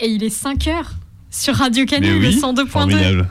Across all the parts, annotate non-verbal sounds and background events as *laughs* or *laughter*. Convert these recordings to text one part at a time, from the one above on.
Et il est 5 heures sur Radio Canu, le 102.2.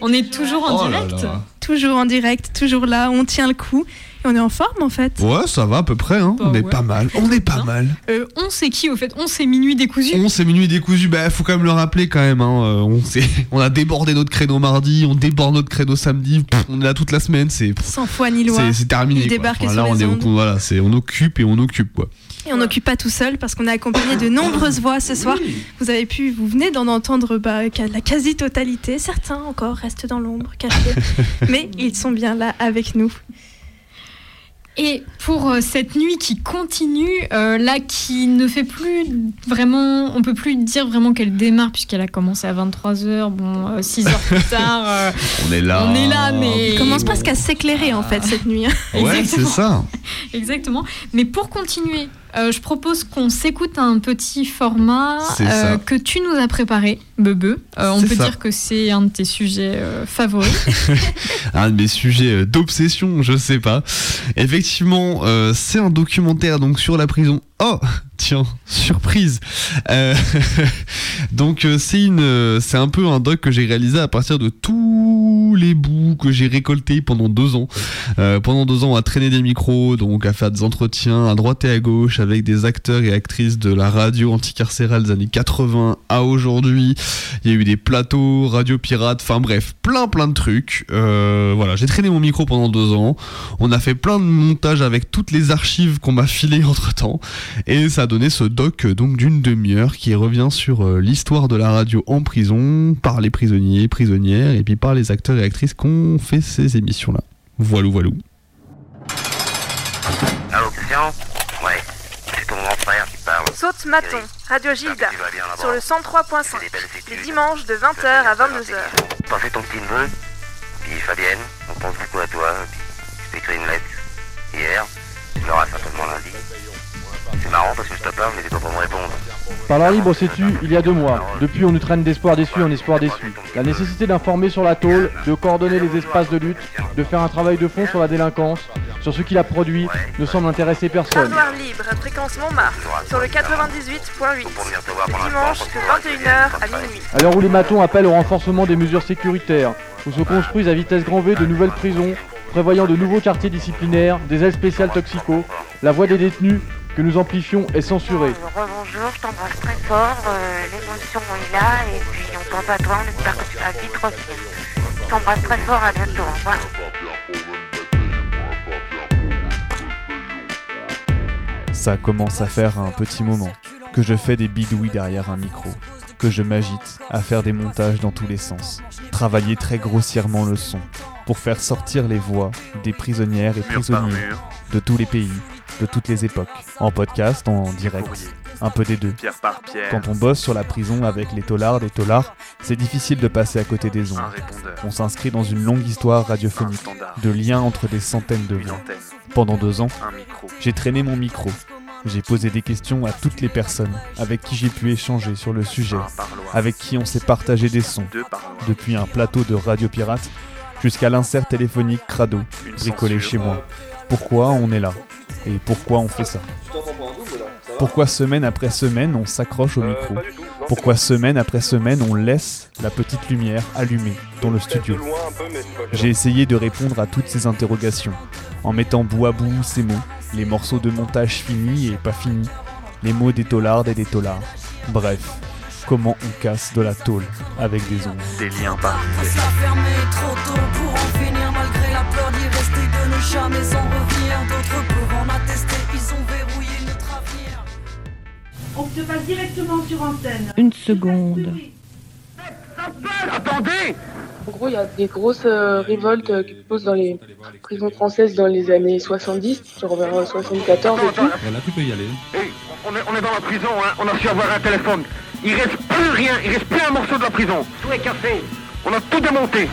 On est toujours en oh direct. Toujours en direct, toujours là, on tient le coup. On est en forme en fait. Ouais, ça va à peu près. Hein. Bah on est pas mal. On est pas mal. Euh, on sait qui au fait On sait Minuit Décousu On sait Minuit Décousu. Bah, faut quand même le rappeler quand même. Hein. Euh, on, *laughs* on a débordé notre créneau mardi, on déborde notre créneau samedi. on est là toute la semaine. C'est sans foi ni loi. C'est terminé. Il débarque là, on, est, voilà, on occupe et on occupe quoi. Et on n'occupe pas tout seul parce qu'on a accompagné de nombreuses voix ce soir. Vous avez pu, vous venez d'en entendre bah, la quasi-totalité. Certains encore restent dans l'ombre, cachés. *laughs* mais ils sont bien là avec nous. Et pour euh, cette nuit qui continue, euh, là qui ne fait plus vraiment, on peut plus dire vraiment qu'elle démarre puisqu'elle a commencé à 23h, bon 6 euh, heures plus tard. *laughs* on est là. On est là, mais. Elle commence presque à s'éclairer en fait cette nuit. ouais, c'est ça. *laughs* Exactement. Mais pour continuer euh, je propose qu'on s'écoute un petit format euh, que tu nous as préparé, Bebe. Euh, on peut dire que c'est un de tes sujets favoris. *laughs* un de mes sujets d'obsession, je sais pas. Effectivement, c'est un documentaire donc sur la prison Oh, *laughs* tiens, surprise. Euh, *laughs* donc euh, c'est une, euh, c'est un peu un doc que j'ai réalisé à partir de tous les bouts que j'ai récoltés pendant deux ans. pendant deux ans, à traîner des micros, donc à faire des entretiens à droite et à gauche avec des acteurs et actrices de la radio anticarcérale des années 80 à aujourd'hui. Il y a eu des plateaux, radio pirate, enfin bref, plein plein de trucs. voilà, j'ai traîné mon micro pendant deux ans. On a fait plein de montages avec toutes les archives qu'on m'a filées *laughs* entre temps. Et ça a donné ce doc donc d'une demi-heure qui revient sur euh, l'histoire de la radio en prison par les prisonniers, prisonnières et puis par les acteurs et actrices qui ont fait ces émissions-là. Voilou, voilou. Allô, Christian? Ouais, c'est ton grand frère qui parle. Saute Maton, Radio Gilda, sur le 103.5, les dimanches de 20h à 22h. T'as ton petit neveu Puis Fabienne, on pense beaucoup à toi. je t'ai écrit une lettre hier, tu l'auras certainement lundi. C'est marrant parce que je te parle, mais t'es pas pour me répondre. Par la libre, sais-tu, il y a deux mois. Depuis, on nous traîne d'espoir déçu en espoir déçu. La nécessité d'informer sur la tôle, de coordonner les espaces de lutte, de faire un travail de fond sur la délinquance, sur ce qu'il a produit, ne semble intéresser personne. Noir libre, fréquence Montmartre, sur le 98.8. Dimanche de 21h à minuit. À l'heure où les matons appellent au renforcement des mesures sécuritaires, où se construisent à vitesse grand V de nouvelles prisons, prévoyant de nouveaux quartiers disciplinaires, des ailes spéciales toxico, la voix des détenus que nous amplifions est censurée. Bonjour, je t'embrasse très fort, euh, l'émotion est là et puis on pense à toi, on espère que tu vas vite revenir. Je t'embrasse très fort, à bientôt, au revoir. Ça commence à faire un petit moment que je fais des bidouilles derrière un micro, que je m'agite à faire des montages dans tous les sens, travailler très grossièrement le son pour faire sortir les voix des prisonnières et prisonniers de tous les pays, de toutes les époques, en podcast, en direct, un peu des deux. Quand on bosse sur la prison avec les taulards et taulards, c'est difficile de passer à côté des ondes. On s'inscrit dans une longue histoire radiophonique, de liens entre des centaines de voix. Pendant deux ans, j'ai traîné mon micro. J'ai posé des questions à toutes les personnes avec qui j'ai pu échanger sur le sujet, avec qui on s'est partagé des sons, depuis un plateau de radio pirate jusqu'à l'insert téléphonique crado, bricolé chez moi. Pourquoi on est là? Et pourquoi on fait ça. Pourquoi semaine après semaine on s'accroche au micro Pourquoi semaine après semaine on laisse la petite lumière allumée dans le studio J'ai essayé de répondre à toutes ces interrogations en mettant bout à bout ces mots, les morceaux de montage finis et pas finis, les mots des taulards et des taulards. Bref, comment on casse de la tôle avec des ondes. Des liens par jamais en revenir. On te passe directement sur antenne. Une seconde. Attendez En gros, il y a des grosses euh, révoltes euh, qui se posent dans les prisons françaises dans les années 70, genre vers 74 et tout. Là, tu peux y aller. Hey, on, est, on est dans la prison, hein. on a su avoir un téléphone. Il reste plus rien, il reste plus un morceau de la prison. Tout est cassé. On a tout démonté.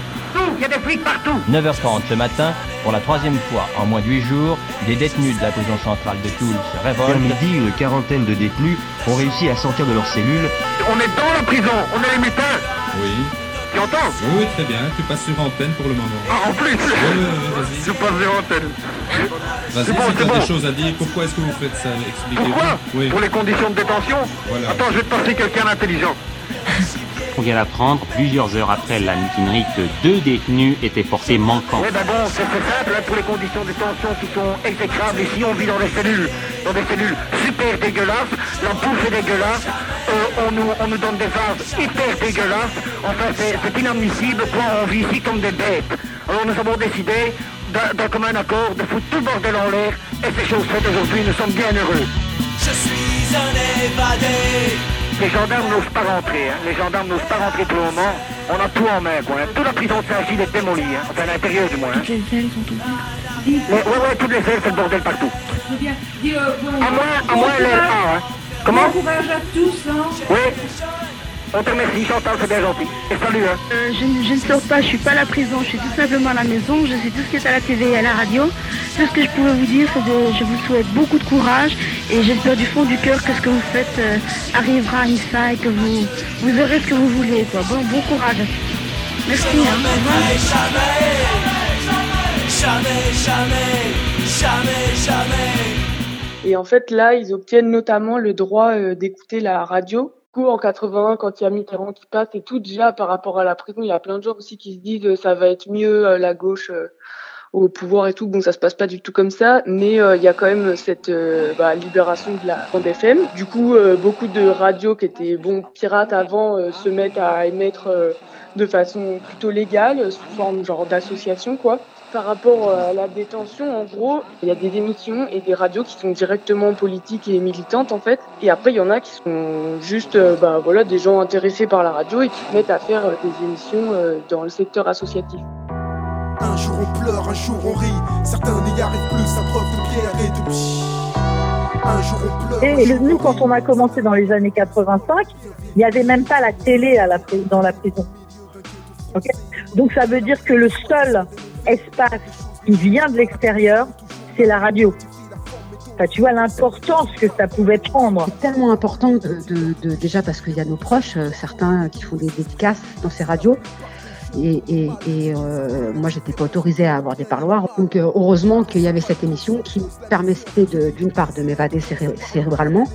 Il y a des flics partout 9h30 ce matin, pour la troisième fois en moins de 8 jours, des détenus de la prison centrale de Toul se révoltent. Vers midi, une quarantaine de détenus ont réussi à sortir de leur cellule. On est dans la prison, on est les mutins Oui. Tu entends? Oui, très bien. Tu passes sur antenne pour le moment. Ah, en plus. Je *laughs* passe sur antenne. Vas-y, C'est bon, si c'est tu as bon. des choses à dire, pourquoi est-ce que vous faites ça? Expliquez-vous. Pourquoi? Oui. Pour les conditions de détention? Voilà. Attends, je vais te passer quelqu'un d'intelligent. *laughs* On vient d'apprendre, plusieurs heures après la mutinerie, que deux détenus étaient portés manquants. Oui, ben bon, c'est simple, hein, pour les conditions de détention qui sont exécrables. Ici, on vit dans des cellules, dans des cellules super dégueulasses. La bouffe est dégueulasse. Euh, on, nous, on nous donne des vases hyper dégueulasses. Enfin, c'est inadmissible. Quoi, on vit ici comme des bêtes. Alors, nous avons décidé, d'un d'un commun accord, de foutre tout le bordel en l'air. Et c'est chose faite aujourd'hui. Nous sommes bien heureux. Je suis un évadé. Les gendarmes n'osent pas rentrer, hein. les gendarmes n'osent pas rentrer pour le moment. On a tout en main, quoi. hein. Toute la prison de Saint-Gilles est démolie, hein. enfin à l'intérieur du moins. hein. Les ailes sont ouvertes. Mais, ouais, ouais, toutes les ailes, c'est le bordel partout. Bien dire, bon, À moins, à bon moins l'aile courage. A, hein. Comment? Bon courage à tous, hein. Oui. On te remercie, Chantal, c'est bien gentil. Et salut, hein. Euh, je, ne- je ne sors pas, je suis pas à la prison, je suis tout simplement à la maison, je sais tout ce qui est à la TV et à la radio. Tout ce que je pouvais vous dire, c'est de je vous souhaite beaucoup de courage et j'espère du fond du cœur que ce que vous faites euh, arrivera à une fin et que vous, vous aurez ce que vous voulez. Quoi. Bon, bon courage. Merci. hein. Au revoir. Jamais, jamais, jamais, jamais. Et en fait, là, ils obtiennent notamment le droit euh, d'écouter la radio. Coup, en 81, quand il y a Mitterrand qui passe et tout, déjà par rapport à la prison, il y a plein de gens aussi qui se disent euh, ça va être mieux euh, la gauche euh, au pouvoir et tout. Bon, ça se passe pas du tout comme ça, mais il y a quand même cette euh, bah, libération de la bande FM. Du coup, euh, beaucoup de radios qui étaient bon pirates avant se mettent à émettre de façon plutôt légale, sous forme genre d'association quoi. Par rapport euh, à la détention, en gros, il y a des émissions et des radios qui sont directement politiques et militantes en fait. Et après, il y en a qui sont juste, euh, bah voilà, des gens intéressés par la radio et qui se mettent à faire euh, des émissions dans le secteur associatif. Un jour on pleure, un jour on rit. Certains n'y arrivent plus, à preuve de pierre et de pchi. Un jour on pleure. Et le- nous, quand on a commencé dans les années 85, il n'y avait même pas la télé à la, dans la prison. Donc ça veut dire que le seul espace qui vient de l'extérieur, c'est la radio. Enfin, tu vois l'importance que ça pouvait prendre. C'est tellement important de, de- de- déjà parce qu'il y a nos proches, euh, certains qui font des dédicaces dans ces radios. Et, et, et euh, moi, j'étais pas autorisée à avoir des parloirs. Donc, euh, heureusement qu'il y avait cette émission qui me permettait d'une part de m'évader céré- cérébralement,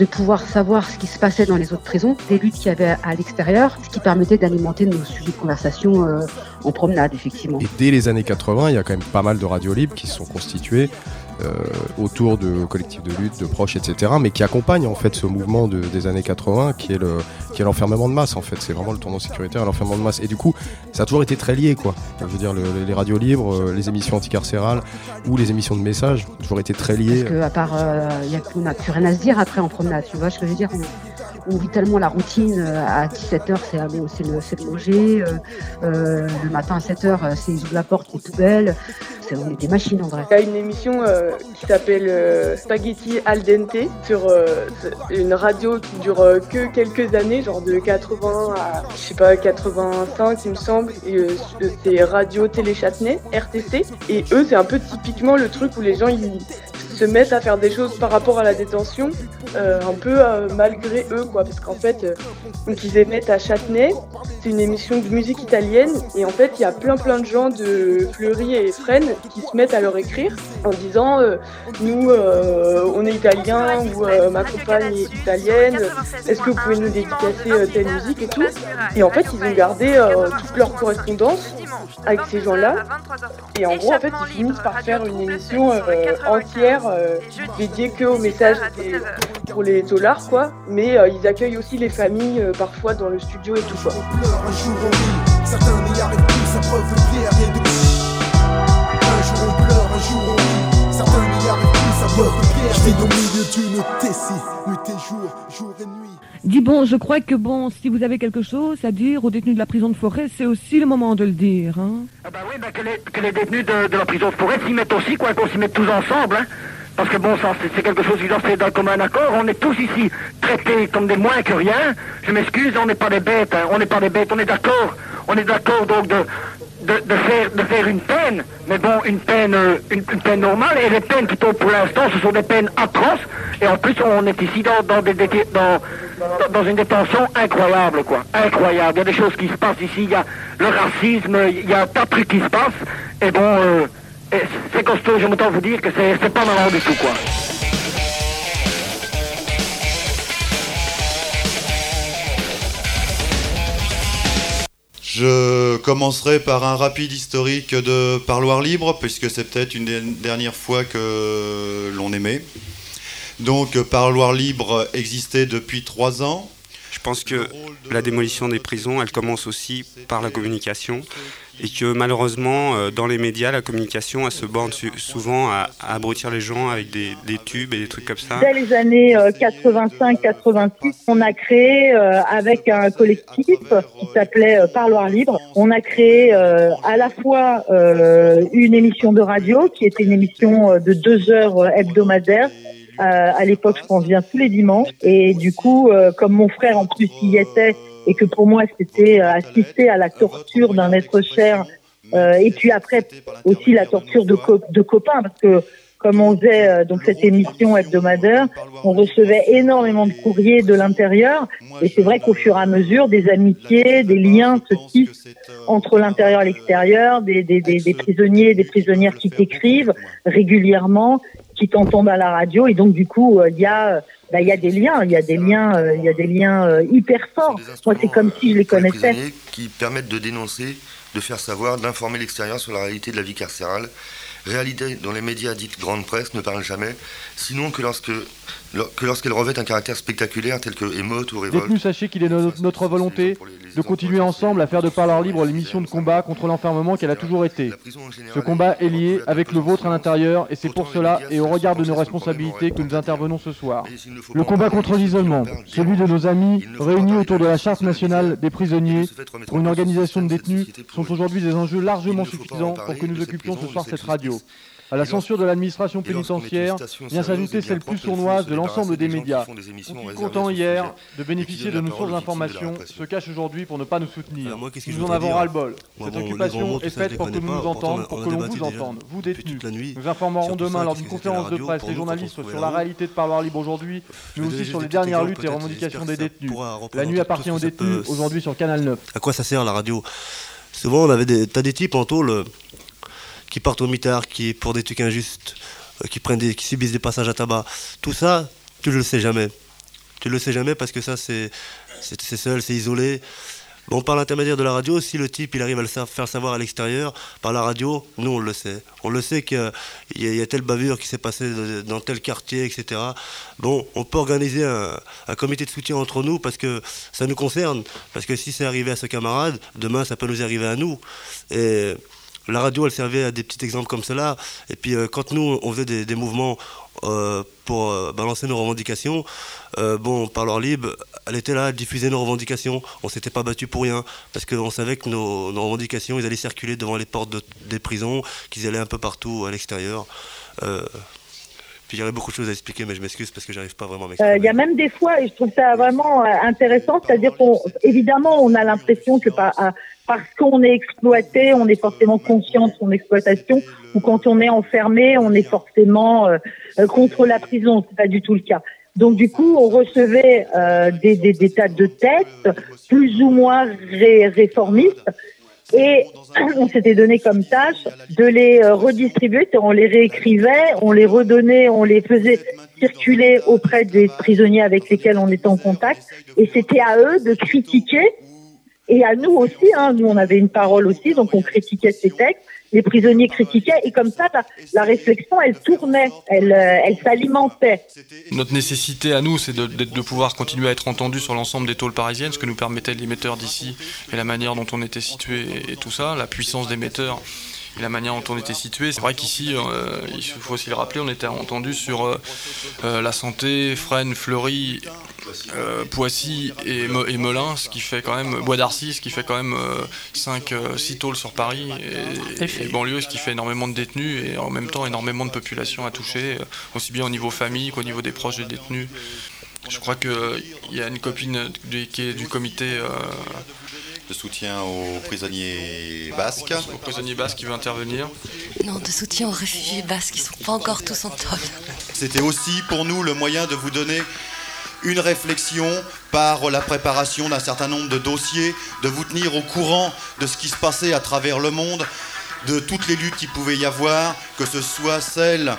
de pouvoir savoir ce qui se passait dans les autres prisons, des luttes qu'il y avait à l'extérieur, ce qui permettait d'alimenter nos sujets de conversation euh, en promenade, effectivement. Et dès les années 80, il y a quand même pas mal de radios libres qui sont constituées autour de collectifs de lutte, de proches, etc., mais qui accompagnent en fait ce mouvement de- des années 80 qui est le qui est l'enfermement de masse en fait. C'est vraiment le tournant sécuritaire, l'enfermement de masse. Et du coup, ça a toujours été très lié quoi. Je veux dire, le- les radios libres, euh, les émissions anticarcérales ou les émissions de messages toujours été très liées. Parce que, à part, euh, y a, plus rien à se dire après en promenade, tu vois ce que je veux dire on, vit tellement la routine, euh, à 17h c'est c'est le, c'est le manger, euh, euh, le matin à 7h c'est ils ouvrent la porte, c'est, on est des machines en vrai. Il y a une émission qui s'appelle Spaghetti al dente sur une radio qui dure que quelques années, genre de 80 à je sais pas 85 il me semble. C'est Radio Télé Châtenay, RTC. Et eux c'est un peu typiquement le truc où les gens ils se mettent à faire des choses par rapport à la détention, euh, un peu euh, malgré eux quoi, parce qu'en fait euh, donc ils émettent à Châtenay. C'est une émission de musique italienne. Et en fait il y a plein plein de gens de Fleury et Fresnes qui se mettent à leur écrire en disant euh, nous on est italien ou ma compagne est italienne, est-ce que vous pouvez nous dédicacer telle musique et tout? Et en fait ils ont gardé toute leur correspondance avec ces gens-là. Et en gros en fait ils finissent par faire une émission entière euh, dédiée que aux messages des- pour les dollars quoi, mais euh, ils accueillent aussi les familles euh, parfois dans le studio et tout quoi. Un jour on rit, certains n'y arrivent plus, à preuve de pierre et de pchi. Un jour on pleure, un jour on rit, certains n'y arrivent plus, à preuve de pierre Je vis au milieu d'une tessie, nuit et jour, jour et nuit. Dis bon, je crois que bon, si vous avez quelque chose à dire aux détenus de la prison de forêt, c'est aussi le moment de le dire. Hein. Ah bah oui, bah que, les, que les détenus de, de la prison de forêt s'y mettent aussi, quoi, qu'on s'y mette tous ensemble, hein. Parce que bon, ça, c'est- quelque chose qui doit se d'un commun accord. On est tous ici traités comme des moins que rien. Je m'excuse, on n'est pas des bêtes, hein. on n'est pas des bêtes, on est d'accord. On est d'accord donc de, de, faire, de faire une peine, mais bon, une peine, euh, une, peine normale. Et les peines tombent pour l'instant, ce sont des peines atroces. Et en plus, on est ici dans, dans des, dans, dans une détention incroyable, quoi. Incroyable. Il y a des choses qui se passent ici. Il y a le racisme, il y a un tas de trucs qui se passent. Et bon, euh, c'est costaud. Je m'entends vous dire que c'est c'est pas marrant du tout, quoi. Je commencerai par un rapide historique de Parloir Libre, puisque c'est peut-être une des dernières fois que l'on aimait. Donc, Parloir Libre existait depuis trois ans. Je pense que la démolition des prisons, elle commence aussi par la communication et que malheureusement, euh, dans les médias, la communication, elle se borne souvent à, à abrutir les gens avec des, des tubes et des trucs comme ça. Dès les années 85-86, on a créé euh, avec un collectif qui s'appelait euh, Parloir Libre, on a créé euh, à la fois euh, une émission de radio qui était une émission euh, de deux heures euh, hebdomadaires. Euh, à l'époque, je pense bien tous les dimanches. Et du coup, euh, comme mon frère en plus y était, et que pour moi c'était euh, assister à la torture d'un être cher, euh, et puis après aussi la torture de, co- de copains, parce que comme on faisait euh, donc cette émission hebdomadaire, on recevait énormément de courriers de l'intérieur, et c'est vrai qu'au fur et à mesure, des amitiés, des liens se tissent entre l'intérieur et l'extérieur, des, des, des, des prisonniers, des prisonnières qui t'écrivent régulièrement, qui t'entendent à la radio, et donc du coup, euh, il y a euh, bah, il y a des liens, il y a des liens, euh, il y a des liens euh, hyper forts. Moi, c'est comme si je les les connaissais. prisonniers qui permettent de dénoncer, de faire savoir, d'informer l'extérieur sur la réalité de la vie carcérale. Réalité dont les médias dites grande presse ne parlent jamais, sinon que lorsque que lorsqu'elle revêt un caractère spectaculaire tel que émeute ou révolte. Détenus, sachez qu'il est no- notre volonté de continuer ensemble à faire de Parleur Libre l'émission de combat contre l'enfermement qu'elle a toujours été. Ce combat est lié avec le vôtre à l'intérieur et c'est pour cela et au regard de nos responsabilités que nous intervenons ce soir. Le combat contre l'isolement, celui de nos amis réunis autour de la Charte nationale des prisonniers pour une organisation de détenus sont aujourd'hui des enjeux largement suffisants pour que nous occupions ce soir cette radio. À la censure de l'administration pénitentiaire vient s'ajouter celle plus sournoise de l'ensemble des médias. Content hier de bénéficier de nos sources d'informations, se cache aujourd'hui pour ne pas nous soutenir. Nous en avons ras-le-bol. Cette occupation est faite pour que nous nous on pour que l'on vous entende, vous détenus. Nous informerons demain lors d'une conférence de presse les journalistes sur la réalité de Parloir Libre aujourd'hui, mais aussi sur les dernières luttes et revendications des détenus. La nuit appartient aux détenus, peut- aujourd'hui sur Canal 9. À quoi ça sert la radio? Souvent, on avait des, t'as des types en tôle euh, qui partent au mitard, qui pour des trucs injustes, euh, qui prennent qui subissent des passages à tabac. Tout ça, tu le sais jamais. Tu le sais jamais parce que ça, c'est, seul, c'est isolé. Bon, par l'intermédiaire de la radio, si le type il arrive à le faire savoir à l'extérieur, par la radio, nous on le sait. On le sait qu'il y a, telle bavure qui s'est passée dans tel quartier, etc. Bon, on peut organiser un, un comité de soutien entre nous parce que ça nous concerne. Parce que si c'est arrivé à ce camarade, demain ça peut nous arriver à nous. Et la radio, elle servait à des petits exemples comme cela. Et puis euh, quand nous, on faisait des, des mouvements euh, pour euh, balancer nos revendications, euh, bon, Parleur Libre, elle était là, elle diffusait nos revendications. On s'était pas battu pour rien, parce qu'on savait que nos, nos revendications, ils allaient circuler devant les portes de- des prisons, qu'ils allaient un peu partout à l'extérieur. Euh, puis il y aurait beaucoup de choses à expliquer, mais je m'excuse parce que j'arrive pas vraiment à m'exprimer. Euh, Il y a même des fois, et je trouve ça vraiment intéressant, c'est-à-dire qu'on, évidemment, on a l'impression que par- à- parce qu'on est exploité, on est forcément conscient de son exploitation, ou quand on est enfermé, on est forcément euh, contre la prison. C'est pas du tout le cas. Donc du coup, on recevait euh, des, des, des tas de textes plus ou moins ré- réformistes. Et on s'était donné comme tâche de les euh, redistribuer, on les réécrivait, on les redonnait, on les faisait circuler auprès des prisonniers avec lesquels on était en contact. Et c'était à eux de critiquer, et à nous aussi, hein, nous on avait une parole aussi, donc on critiquait ces textes, les prisonniers critiquaient, et comme ça, la, la réflexion, elle tournait, elle, euh, elle s'alimentait. Notre nécessité à nous, c'est de, pouvoir continuer à être entendu sur l'ensemble des tôles parisiennes, ce que nous permettait l'émetteur d'ici et la manière dont on était situé et, et tout ça, la puissance d'émetteur et la manière dont on était situé. C'est vrai qu'ici, euh, il faut aussi le rappeler, on était entendu sur euh, euh, la santé, Fresnes, Fleury, euh, Poissy et, Me- et Melun, ce qui fait quand même Bois d'Arcy, ce qui fait quand même 5 6 tôles sur Paris et, et banlieue, ce qui fait énormément de détenus et en même temps énormément de population à toucher, aussi bien au niveau famille qu'au niveau des proches des détenus. Je crois qu'il y a une copine du, qui est du comité de soutien aux prisonniers basques. aux prisonniers basques qui veut intervenir. Non, de soutien aux réfugiés basques qui sont pas encore tous en tôle. C'était aussi pour nous le moyen de vous donner une réflexion par la préparation d'un certain nombre de dossiers, de vous tenir au courant de ce qui se passait à travers le monde, de toutes les luttes qu'il pouvait y avoir, que ce soit celle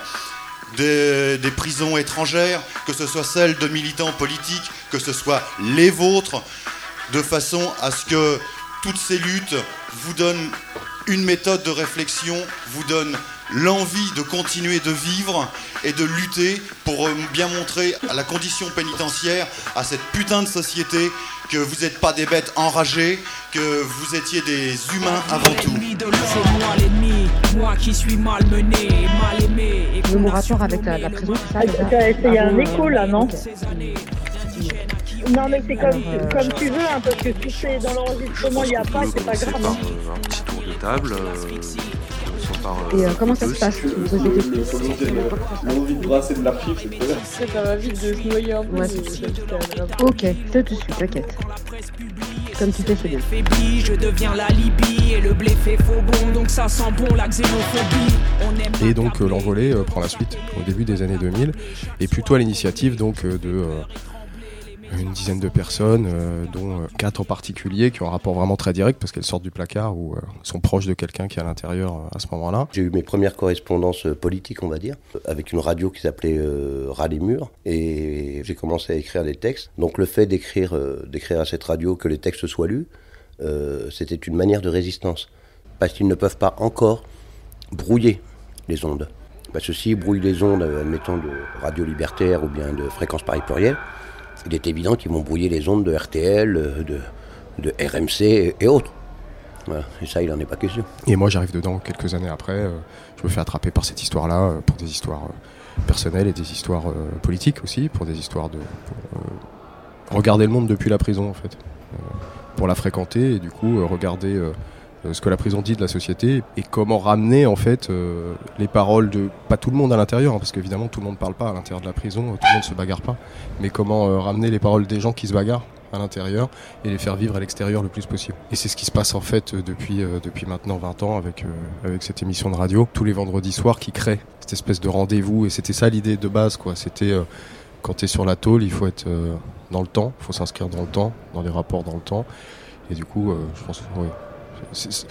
des, des prisons étrangères, que ce soit celle de militants politiques, que ce soit les vôtres, de façon à ce que toutes ces luttes vous donnent une méthode de réflexion, vous donnent l'envie de continuer de vivre et de lutter pour euh, bien montrer à la condition pénitentiaire, à cette putain de société, que vous n'êtes pas des bêtes enragées, que vous étiez des humains avant tout. C'est moi l'ennemi, moi qui suis malmené, mal aimé. Le mon rapport avec la, la prison, c'est ça Il y a un écho là, non. Non, mais c'est comme, euh, comme tu veux, hein, parce que si c'est dans l'enregistrement, il n'y a pas, c'est pas grave. hein. un petit tour de table. euh, par, Et euh, euh, comment ça se passe L'envie de brasser de l'archive, c'est très bien. Ça va vite de se noyer un peu. Ouais, c'est ça, c'est grave. Ok, je te suis, t'inquiète. Comme tu fais, c'est bien. Je deviens la Libye et le blé fait faux bon, donc ça sent bon la xénophobie. Et donc euh, l'envolée euh, prend la suite au début des années 2000 et plutôt à l'initiative donc euh, de euh, une dizaine de personnes, euh, dont euh, quatre en particulier qui ont un rapport vraiment très direct parce qu'elles sortent du placard ou euh, sont proches de quelqu'un qui est à l'intérieur à ce moment-là. J'ai eu mes premières correspondances politiques, on va dire, avec une radio qui s'appelait Ras les Murs, et j'ai commencé à écrire des textes. Donc le fait d'écrire d'écrire à cette radio que les textes soient lus, c'était une manière de résistance, parce qu'ils ne peuvent pas encore brouiller les ondes. Parce que s'ils brouillent les ondes, admettons, de radio libertaire ou bien de fréquence Paris pluriel, il est évident qu'ils vont brouiller les ondes de RTL, euh, de, de RMC et, autres. Et ça, il n'en est pas question. Et moi j'arrive dedans quelques années après, euh, je me fais attraper par cette histoire-là, euh, pour des histoires personnelles et des histoires politiques aussi, pour des histoires de... regarder le monde depuis la prison en fait. Pour la fréquenter et du coup regarder ce que la prison dit de la société et comment ramener en fait euh, les paroles de pas tout le monde à l'intérieur hein, parce qu'évidemment tout le monde parle pas à l'intérieur de la prison euh, tout le monde se bagarre pas mais comment euh, ramener les paroles des gens qui se bagarrent à l'intérieur et les faire vivre à l'extérieur le plus possible et c'est ce qui se passe en fait euh, depuis euh, depuis maintenant 20 ans avec euh, avec cette émission de radio tous les vendredis soirs qui crée cette espèce de rendez-vous et c'était ça l'idée de base quoi c'était euh, quand tu es sur la tôle, il faut être euh, dans le temps, il faut s'inscrire dans le temps, dans les rapports dans le temps. Et du coup, euh, je pense, oui. C'est- c'est-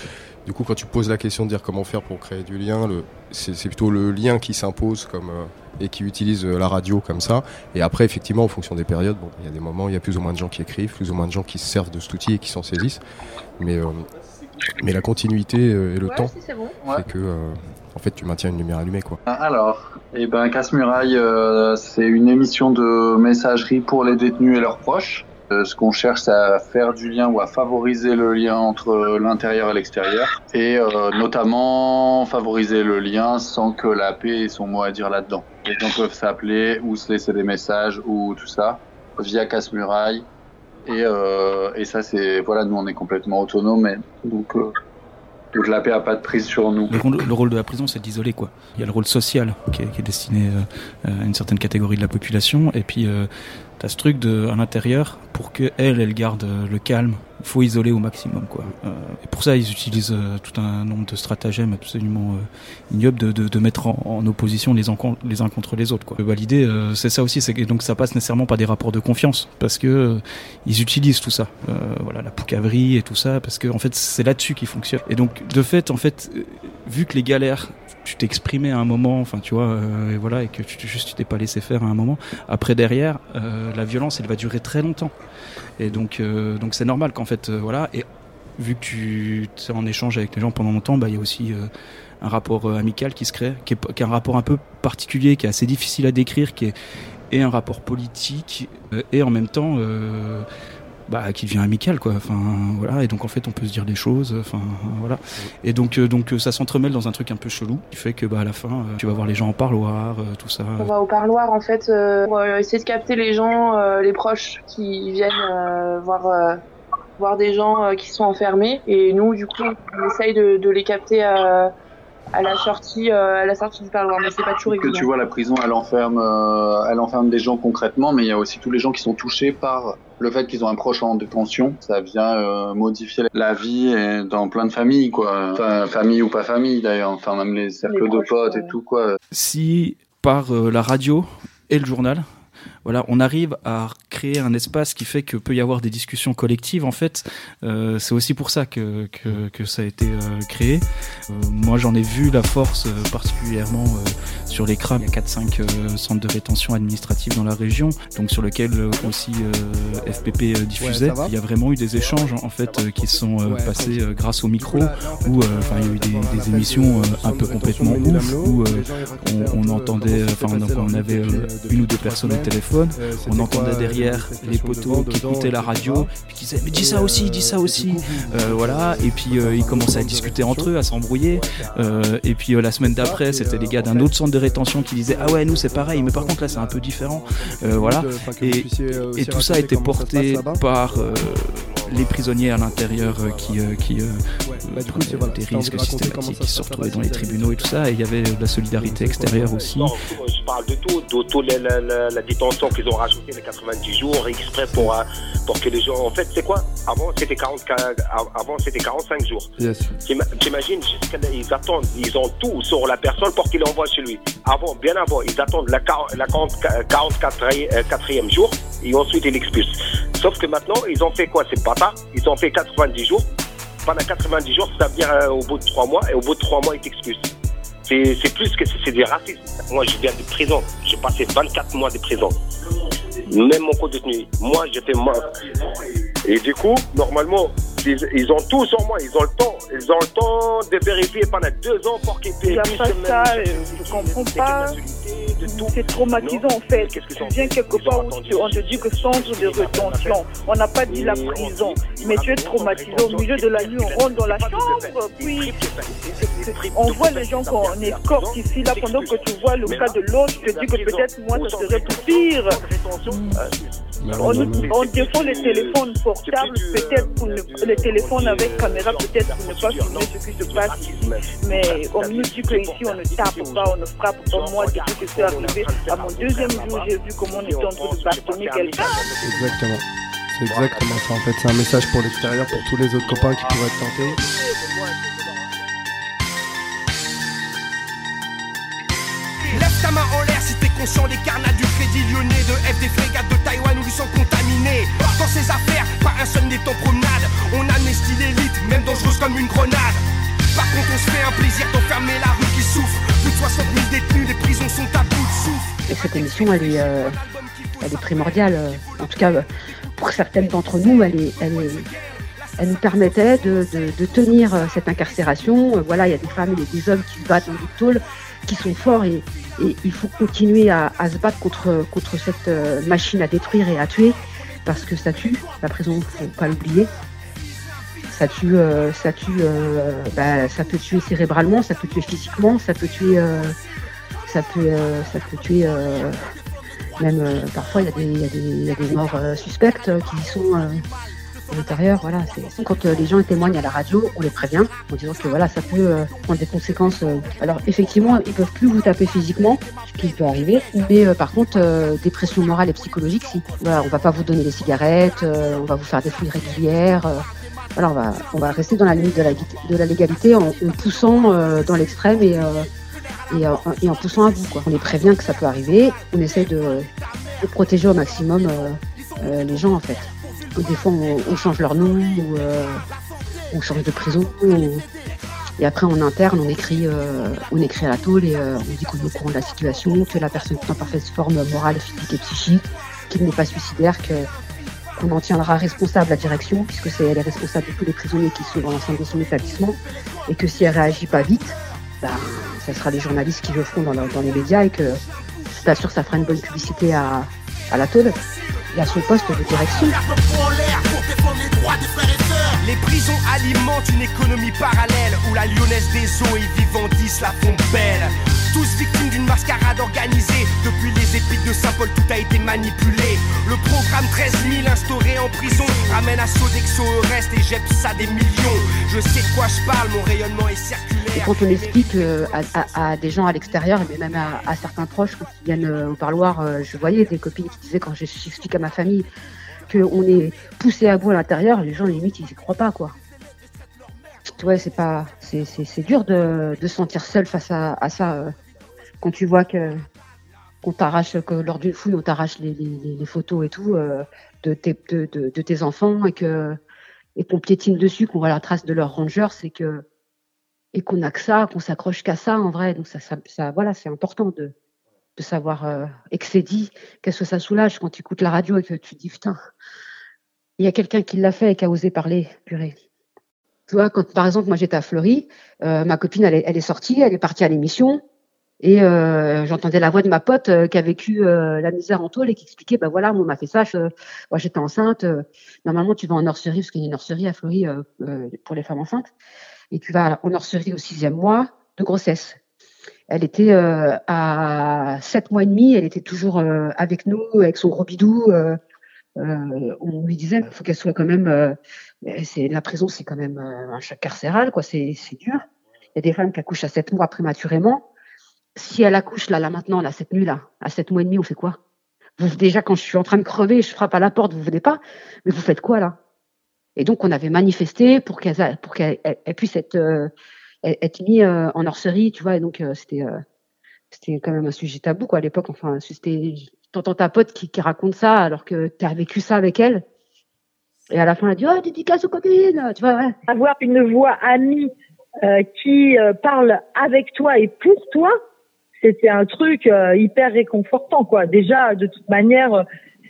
Du coup, quand tu poses la question de dire comment faire pour créer du lien, le- c'est c'est plutôt le lien qui s'impose comme euh, et qui utilise euh, la radio comme ça. Et après, effectivement, en fonction des périodes, bon, il y a des moments, il y a plus ou moins de gens qui écrivent, plus ou moins de gens qui se servent de cet outil et qui s'en saisissent. Mais euh, mais la continuité et le temps fait que euh, en fait, tu maintiens une lumière allumée, quoi. Alors, eh ben, Casse-Muraille, euh, c'est une émission de messagerie pour les détenus et leurs proches. Euh, ce qu'on cherche, c'est à faire du lien ou à favoriser le lien entre l'intérieur et l'extérieur. Et euh, notamment favoriser le lien sans que la paix ait son mot à dire là-dedans. Les gens peuvent s'appeler ou se laisser des messages ou tout ça via Casse-Muraille. Et, euh, et ça, c'est... Voilà, nous, on est complètement autonome. Donc, la paix a pas de prise sur nous. Le rôle, le rôle de la prison, c'est d'isoler quoi. Il y a le rôle social qui est, destiné à une certaine catégorie de la population, et puis euh, t'as ce truc à l'intérieur pour que elle, elle garde euh, le calme. Il faut isoler au maximum quoi. Euh, et pour ça, ils utilisent euh, tout un nombre de stratagèmes absolument ignobles de, de, mettre en, opposition les, uns contre les autres quoi. Bah, L'idée, c'est ça aussi, que donc ça passe nécessairement par des rapports de confiance parce que ils utilisent tout ça. Voilà, la poucavrerie et tout ça, parce que en fait, c'est là-dessus qu'ils fonctionnent. Et donc, de fait, en fait, vu que les galères, tu t'exprimais à un moment, enfin, tu vois, et voilà, et que juste tu t'es pas laissé faire à un moment. Après, derrière, la violence, elle va durer très longtemps. Et donc, euh, donc c'est normal qu'en fait, euh, voilà, et vu que tu es en échange avec les gens pendant longtemps, bah, il y a aussi euh, un rapport amical qui se crée, qui est, un rapport un peu particulier, qui est assez difficile à décrire, qui est un rapport politique et en même temps bah, qui devient amical quoi. Enfin voilà. Et donc en fait on peut se dire des choses enfin voilà. Et donc euh, donc euh, ça s'entremêle dans un truc un peu chelou qui fait que bah à la fin euh, tu vas voir les gens en parloir tout ça. On va au parloir en fait pour essayer de capter les gens, les proches qui viennent voir voir des gens qui sont enfermés. Et nous du coup on essaye de, de les capter à la sortie euh, à la sortie du parloir mais c'est pas toujours que évident. tu vois, la prison, elle enferme, euh, elle enferme des gens concrètement, mais il y a aussi tous les gens qui sont touchés par le fait qu'ils ont un proche en détention. Ça vient euh, modifier la vie et dans plein de familles, quoi. Enfin, famille ou pas famille, d'ailleurs. Enfin, même les cercles de potes et tout, quoi. si par euh, la radio et le journal voilà, on arrive à créer un espace qui fait que peut y avoir des discussions collectives. En fait, euh, c'est aussi pour ça que, que, que ça a été euh, créé. Euh, moi, j'en ai vu la force euh, particulièrement euh, sur les CRAM. Il y a 4-5 euh, centres de rétention administrative dans la région, donc sur lequel aussi euh, FPP diffusait. il y a vraiment eu des échanges en fait euh, qui sont euh, Ouais, passés euh, grâce au micro, où euh, enfin il y a eu des, des émissions euh, un peu complètement ouf, où euh, on, on entendait, enfin on avait une ou deux personnes au téléphone, on entendait derrière les poteaux qui écoutaient la radio, puis qui disaient mais dis ça aussi, dis ça aussi, Euh, voilà, et puis euh, ils commençaient à discuter entre eux, à s'embrouiller, Euh, et puis euh, la semaine d'après c'était les gars d'un autre centre de rétention qui disaient ah ouais nous c'est pareil, mais par contre là c'est un peu différent, Euh, voilà, et, et tout ça été porté par euh, les prisonniers à l'intérieur euh, qui, euh, qui euh, euh, des risques systématiques, qui se retrouvaient dans les tribunaux et tout ça, et il y avait de la solidarité extérieure aussi. Non, je parle de tout, de toute la, la- la- la détention qu'ils ont rajouté les 90 jours exprès pour, euh, pour que les gens. En fait, c'est quoi? Avant, c'était 40, avant, c'était 45 jours. T'ima- T'imagines, ils attendent, ils ont tout sur la personne pour qu'il envoie chez lui. Avant, bien avant, ils attendent la, quar- la 40 44e euh, jour et ensuite ils l'expulsent. Sauf que maintenant, ils ont fait quoi? C'est pas Ils ont fait 90 jours. Pendant 90 jours, ça veut dire euh, au bout de 3 mois, et au bout de 3 mois, ils t'expulsent. C'est plus que c'est des racistes. Moi, je viens de prison. J'ai passé 24 mois de prison. Même mon co-détenu. Moi, j'étais mort. Et du coup, normalement, ils, ils ont tout sur moi. Ils ont le temps. Ils ont le temps de vérifier pendant deux ans pour qu'ils Il a plus pas ça, euh, je comprends pas. C'est traumatisant en fait. Tu viens quelque part où tu- on te dit que centre de rétention. On n'a pas dit la prison. Mais tu es traumatisé au milieu de la nuit, on rentre dans la chambre, puis on voit les gens qu'on escorte ici, là, pendant que tu vois le cas de l'autre, tu te dis que peut-être moi ça serait tout pire. On, défend les téléphones portables, peut-être pour ne- les téléphones avec caméra, peut-être pour ne pas filmer ce qui se passe ici. Mais on nous dit qu'ici on ne tape pas, on ne frappe pas. Moi, depuis que c'est arrivé, à mon deuxième jour, j'ai vu comment on était en train de bastonner quelqu'un. Exactement. C'est exactement ça en fait. C'est un message pour l'extérieur, pour tous les autres copains qui pourraient être tentés. Lève ta main en conscient des carnats du crédit lyonnais De F des frégates de Taïwan où ils sont contaminés Dans ces affaires, pas un seul n'est en promenade On amnestie l'élite, même dangereuse comme une grenade Par contre on se fait un plaisir d'enfermer la rue qui souffre Plus de 60 000 détenus, les prisons sont à bout de souffle Et cette émission, elle est, euh, elle est primordiale. euh, En tout cas, euh, pour certaines d'entre nous, elle, est, elle, est- elle nous permettait de, de- tenir cette incarcération. Voilà, il y a des femmes et des hommes qui se battent dans des tôles, qui sont forts et, et il faut continuer à, se battre contre, contre cette euh, machine à détruire et à tuer parce que ça tue. La prison, faut pas l'oublier. Ça tue, euh, ça tue, euh, bah, ça peut tuer cérébralement, ça peut tuer physiquement, ça peut tuer, ça peut, ça peut tuer. même parfois, il y, a des- il y, a des- morts suspectes qui sont l'intérieur. Voilà, c'est quand euh, les gens témoignent à la radio, on les prévient en disant que voilà, ça peut euh, prendre des conséquences. euh. Alors effectivement, ils peuvent plus vous taper physiquement, ce qui peut arriver, mais par contre, des pressions morales et psychologiques, si. Voilà, on va pas vous donner des cigarettes, on va vous faire des fouilles régulières. voilà, on va, rester dans la limite de la, de la légalité en, poussant dans l'extrême et, en poussant à bout. Quoi. On les prévient que ça peut arriver, on essaie de, protéger au maximum les gens en fait. Des fois on, change leur nom ou euh, on change de prison. Et après en interne on écrit, euh, on écrit à la tôle et euh, on dit qu'on est au courant de la situation, que la personne est en parfaite forme morale, physique et psychique, qu'il n'est pas suicidaire, que qu'on en tiendra responsable la direction, puisque c'est elle est responsable de tous les prisonniers qui sont dans l'ensemble de son établissement, et que si elle réagit pas vite, ben, ça sera les journalistes qui le feront dans, le- dans les médias et que je t'assure ça fera une bonne publicité à, à la tôle et à son poste de direction. Les prisons alimentent une économie parallèle où la lyonnaise des eaux et vivandis la font belle. Tous victimes d'une mascarade organisée. Depuis les épiques de Saint-Paul, tout a été manipulé. Le programme 13 000 instauré en prison ramène à Sodexo Eurest et quand on explique euh, à, des gens à l'extérieur, mais même à, certains proches, quand ils viennent euh, au parloir, euh, je voyais des copines qui disaient quand j'explique à ma famille qu'on est poussé à bout à l'intérieur, les gens limite ils y croient pas quoi. Ouais, c'est pas, c'est, dur de, de se sentir seul face à, ça quand tu vois que qu'on t'arrache, que lors d'une fouille, on t'arrache les, photos et tout de, tes, de, de, tes enfants et que et qu'on piétine dessus, qu'on voit la trace de leur ranger, c'est que et qu'on a que ça, qu'on s'accroche qu'à ça en vrai. Donc ça, ça, voilà, c'est important de, de savoir euh, et que c'est dit, qu'est-ce que ça soulage quand tu écoutes la radio et que tu dis putain, il y a quelqu'un qui l'a fait et qui a osé parler, purée. Tu vois, quand par exemple moi j'étais à Fleury, euh, ma copine elle est, elle est, sortie, elle est partie à l'émission et euh, j'entendais la voix de ma pote euh, qui a vécu euh, la misère en tôle et qui expliquait bah voilà, on m'a fait ça, moi j'étais enceinte. normalement tu vas en nurserie parce qu'il y a une nurserie à Fleury pour les femmes enceintes et tu vas en nurserie au sixième mois de grossesse. Elle était euh, à sept mois et demi, elle était toujours euh, avec nous, avec son gros bidou. Euh, on lui disait, il faut qu'elle soit quand même. c'est la prison, c'est quand même un choc carcéral, quoi. C'est dur. Il y a des femmes qui accouchent à sept mois prématurément. Si elle accouche là, là maintenant, là cette nuit là, à sept mois et demi, on fait quoi? Déjà, quand je suis en train de crever, je frappe à la porte, vous venez pas, mais vous faites quoi là? Et donc, on avait manifesté pour qu'elle pour qu'elle puisse être, euh, être mise euh, en orcerie, tu vois. Et donc, euh, c'était c'était quand même un sujet tabou, quoi, à l'époque. Enfin, c'était t'entends ta pote qui, qui raconte ça alors que tu as vécu ça avec elle. Et à la fin, elle a dit Oh, dédicace aux copines tu vois, Avoir une voix amie qui parle avec toi et pour toi, c'était un truc hyper réconfortant, quoi. Déjà, de toute manière,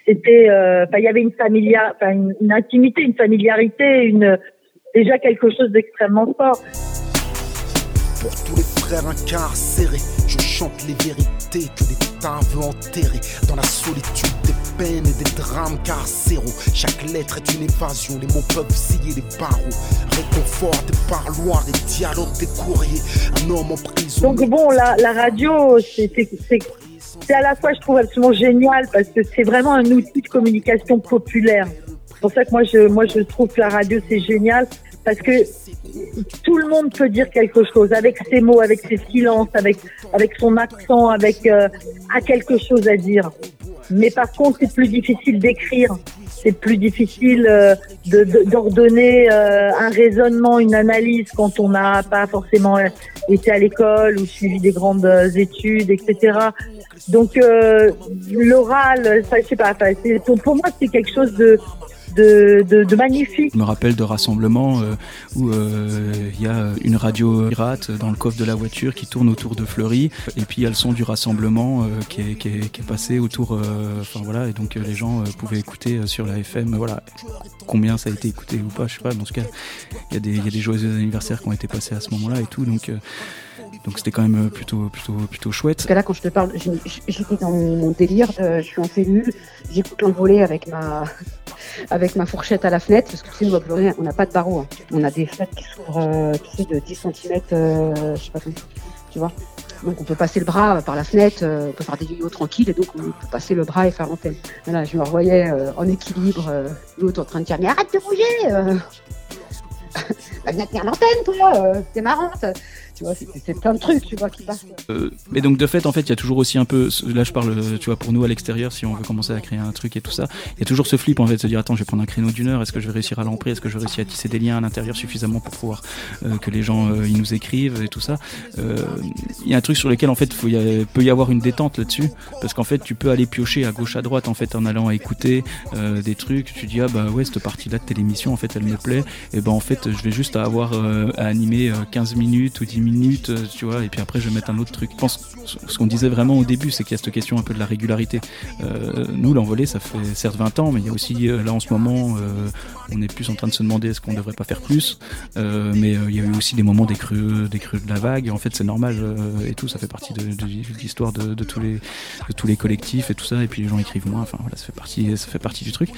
c'était, euh, il y avait une familia, une, une, intimité, une familiarité, une déjà quelque chose d'extrêmement fort. Pour tous les frères incarcérés, je chante les vérités que l'État veut enterrer dans la solitude des peines et des drames carcéraux. Chaque lettre est une évasion, les mots peuvent scier les barreaux. Réconfort des parloirs, des dialogues, des courriers. Un homme en prison. Donc bon, la, la radio, c'est à la fois, je trouve, absolument génial parce que c'est vraiment un outil de communication populaire. C'est pour ça que moi, je, moi, je trouve que la radio, c'est génial parce que tout le monde peut dire quelque chose avec ses mots, avec ses silences, avec, avec son accent, avec euh, a quelque chose à dire. Mais par contre, c'est plus difficile d'écrire. C'est plus difficile euh, d'ordonner de, euh, un raisonnement, une analyse quand on n'a pas forcément été à l'école ou suivi des grandes études, etc. Donc euh, l'oral, je sais pas, pour moi c'est quelque chose de de, de, magnifique. Je me rappelle de rassemblements euh, où euh, il y a une radio pirate dans le coffre de la voiture qui tourne autour de Fleury. Et puis il y a le son du rassemblement qui, est, qui, est, qui, est, passé autour, enfin voilà, et donc les gens pouvaient écouter sur la FM, voilà, combien ça a été écouté ou pas, je sais pas, mais en tout cas, il y, y a des joyeux anniversaires qui ont été passés à ce moment-là et tout, donc donc c'était quand même plutôt, plutôt, plutôt chouette. Parce que là, quand je te parle, j'étais dans mon délire, je suis en cellule, j'écoute l'envolée avec ma, *laughs* avec ma fourchette à la fenêtre, parce que tu sais, on n'a pas de barreaux. Hein. On a des fenêtres qui s'ouvrent euh, de 10 cm, euh, je sais pas tu vois. Donc on peut passer le bras par la fenêtre, euh, on peut faire des vidéos tranquilles et donc on peut passer le bras et faire l'antenne. Voilà, je me revoyais en équilibre, l'autre en train de dire mais arrête de bouger bah, viens tenir l'antenne toi, c'est marrant c'est plein de trucs, tu vois, qui passent. Euh, mais donc, de fait, en fait, il y a toujours aussi un peu. Là, je parle, tu vois, pour nous à l'extérieur, si on veut commencer à créer un truc et tout ça, il y a toujours ce flip, en fait, de se dire, attends, je vais prendre un créneau d'une heure, est-ce que je vais réussir à l'emprer, est-ce que je vais réussir à tisser des liens à l'intérieur suffisamment pour pouvoir euh, que les gens euh, ils nous écrivent et tout ça. Il y a un truc sur lequel, en fait, il peut y avoir une détente là-dessus, parce qu'en fait, tu peux aller piocher à gauche, à droite, en fait, en allant écouter des trucs. Tu dis, ah bah ouais, cette partie-là de télémission, en fait, elle me plaît, et ben en fait, je vais juste avoir à animer 15 minutes ou 10 minutes minutes, euh, tu vois, et puis après je vais mettre un autre truc. Je pense ce qu'on disait vraiment au début, c'est qu'il y a cette question un peu de la régularité. Euh, nous, l'envolée, ça fait certes 20 ans, mais il y a aussi euh, là en ce moment, on est plus en train de se demander est-ce qu'on ne devrait pas faire plus. mais il y a eu aussi des moments des creux, des creux de la vague. Et en fait, c'est normal et tout. Ça fait partie de, l'histoire de, tous les de tous les collectifs et tout ça. Et puis les gens écrivent moins. Enfin voilà, ça fait partie ça fait partie du truc.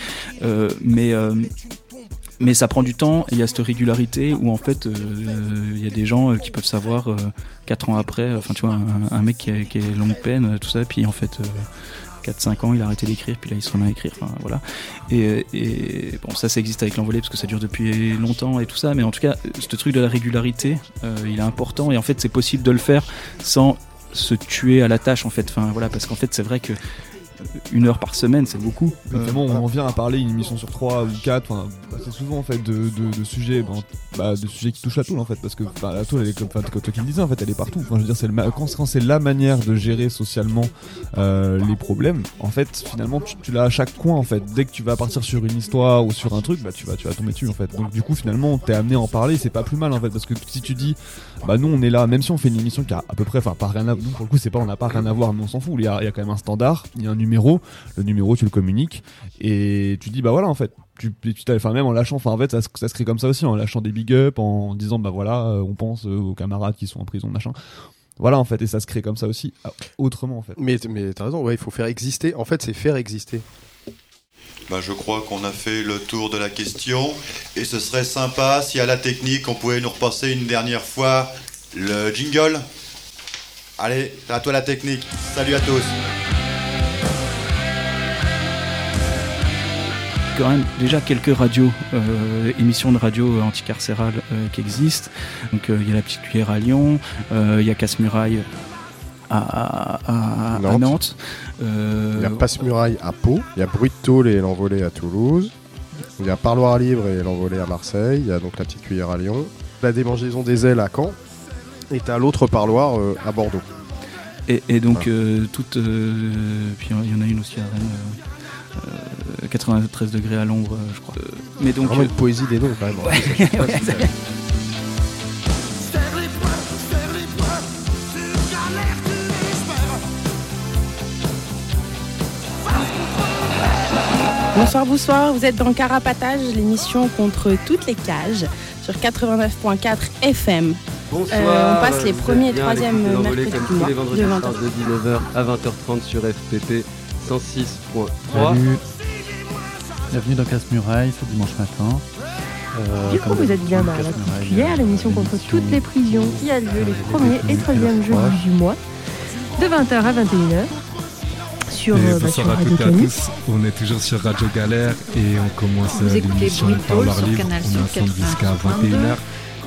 mais mais ça prend du temps et il y a cette régularité où en fait euh, il y a des gens euh, qui peuvent savoir euh, 4 ans après, enfin tu vois, un, mec qui, est longue peine, tout ça, puis en fait 4-5 ans il a arrêté d'écrire, puis là il se remet à écrire, enfin voilà. Et, et bon, ça ça existe avec l'envolée parce que ça dure depuis longtemps et tout ça, mais en tout cas, ce truc de la régularité, il est important. Et en fait c'est possible de le faire sans se tuer à la tâche en fait, enfin voilà, parce qu'en fait c'est vrai que une heure par semaine, c'est beaucoup. Évidemment, on en vient à parler une émission sur trois ou quatre, c'est souvent en fait de, de, sujets, bah, de sujets qui touchent la toile en fait, parce que la toile, elle est comme, toi qui le disais, en fait, elle est partout. Enfin, je veux dire, c'est quand, c'est la manière de gérer socialement euh, les problèmes, en fait, finalement, tu, l'as à chaque coin en fait. Dès que tu vas partir sur une histoire ou sur un truc, bah tu vas, tu vas tomber dessus en fait. Donc du coup, finalement, t'es amené à en parler, c'est pas plus mal en fait, parce que si tu dis, bah nous, on est là, même si on fait une émission qui a à peu près, enfin, pas rien à, nous pour le coup, c'est pas, on n'a pas rien à voir, mais on s'en fout. Il y, a, il y a quand même un standard, il y a un numéro, le numéro, tu le communiques et tu dis, bah voilà, en fait, tu, tu enfin même en lâchant enfin en fait ça, ça, se crée comme ça aussi en lâchant des big up en disant bah voilà euh, on pense euh, aux camarades qui sont en prison machin. Voilà en fait et ça se crée comme ça aussi autrement en fait. Mais mais t'as raison ouais il faut faire exister. En fait c'est faire exister bah, je crois qu'on a fait le tour de la question. Et ce serait sympa si à la technique on pouvait nous repasser une dernière fois le jingle. Allez à toi la technique. Salut à tous. Quand même déjà quelques radios, euh, émissions de radio anticarcérales euh, qui existent. Donc euh, il y a la petite cuillère à Lyon, il y a Casse-Muraille à, Nantes. Il y a Passe-Muraille à Pau, il y a Bruit de Tôle et l'envolée à Toulouse. Il y a Parloir Libre et l'envolée à Marseille. Il y a donc la petite cuillère à Lyon. La démangeaison des ailes à Caen. Et à l'autre parloir à Bordeaux. Et, donc, toute. puis il y en a une aussi à Rennes. 93 euh, degrés à l'ombre, euh, je crois. Euh, mais donc Vraiment une poésie des noms quand même. *laughs* Bonsoir, bonsoir, vous êtes dans Carapatage, l'émission contre toutes les cages sur 89.4 FM. Bonsoir, on passe les premiers et troisièmes mercredis du mois de 19h à 20h30 sur FPP 106.3. Bienvenue dans Casse-Muraille, ce dimanche matin. Euh, du coup, vous êtes bien dans la petite cuillère, l'émission contre toutes les prisons qui a lieu les premiers et troisièmes jeudis du mois, de 20h à 21h. Sur, euh, bah, bonsoir à toutes et à tous, on est toujours sur Radio Galère et on commence l'émission Parloir Libre, on est ensemble jusqu'à 21h.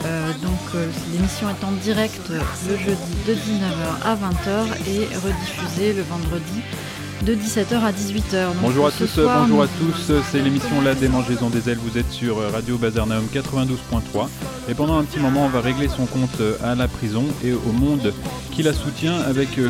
Euh, donc euh, l'émission est en direct le jeudi de 19h à 20h et rediffusée le vendredi de 17h à 18h. bonjour à tous, bonjour à tous, c'est l'émission La démangeaison des ailes, vous êtes sur euh, Radio Bazarnaum 92.3 et pendant un petit moment on va régler son compte euh, à la prison et au monde qui la soutient avec euh,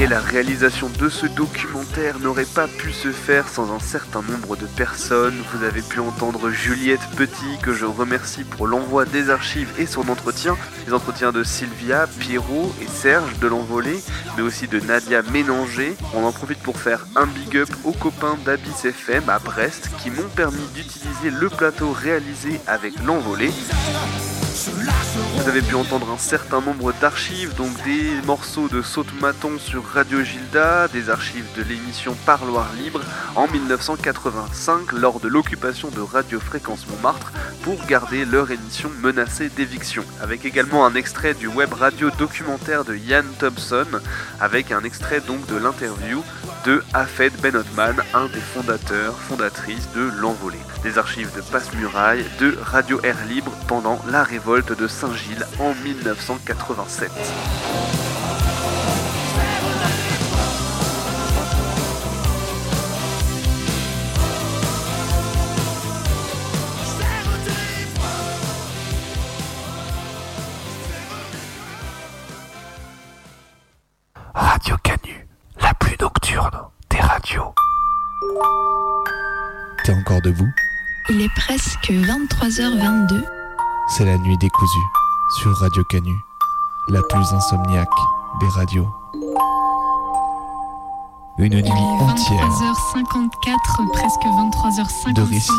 Et la réalisation de ce documentaire n'aurait pas pu se faire sans un certain nombre de personnes. Vous avez pu entendre Juliette Petit, que je remercie pour l'envoi des archives et son entretien. Les entretiens de Sylvia, Pierrot et Serge de l'Envolée, mais aussi de Nadia Ménanger. On en profite pour faire un big up aux copains d'Abyss FM à Brest qui m'ont permis d'utiliser le plateau réalisé avec l'Envolée. Vous avez pu entendre un certain nombre d'archives, donc des morceaux de Saute-Maton sur Radio Gilda, des archives de l'émission Parloir Libre en 1985 lors de l'occupation de Radio Fréquence Montmartre pour garder leur émission menacée d'éviction. Avec également un extrait du web radio documentaire de Ian Thompson, avec un extrait donc de l'interview de Afed Benotman, un des fondateurs, fondatrices de L'Envolée. Des archives de Passe-Muraille, de Radio Air Libre pendant la révolte de Saint-Gilles en 1987. Radio Canu, la plus nocturne des radios. T'es encore debout? Il est presque 23h22. C'est la nuit décousue sur Radio Canu, la plus insomniaque des radios. Une nuit entière. 23h54, presque 23h55. De récits.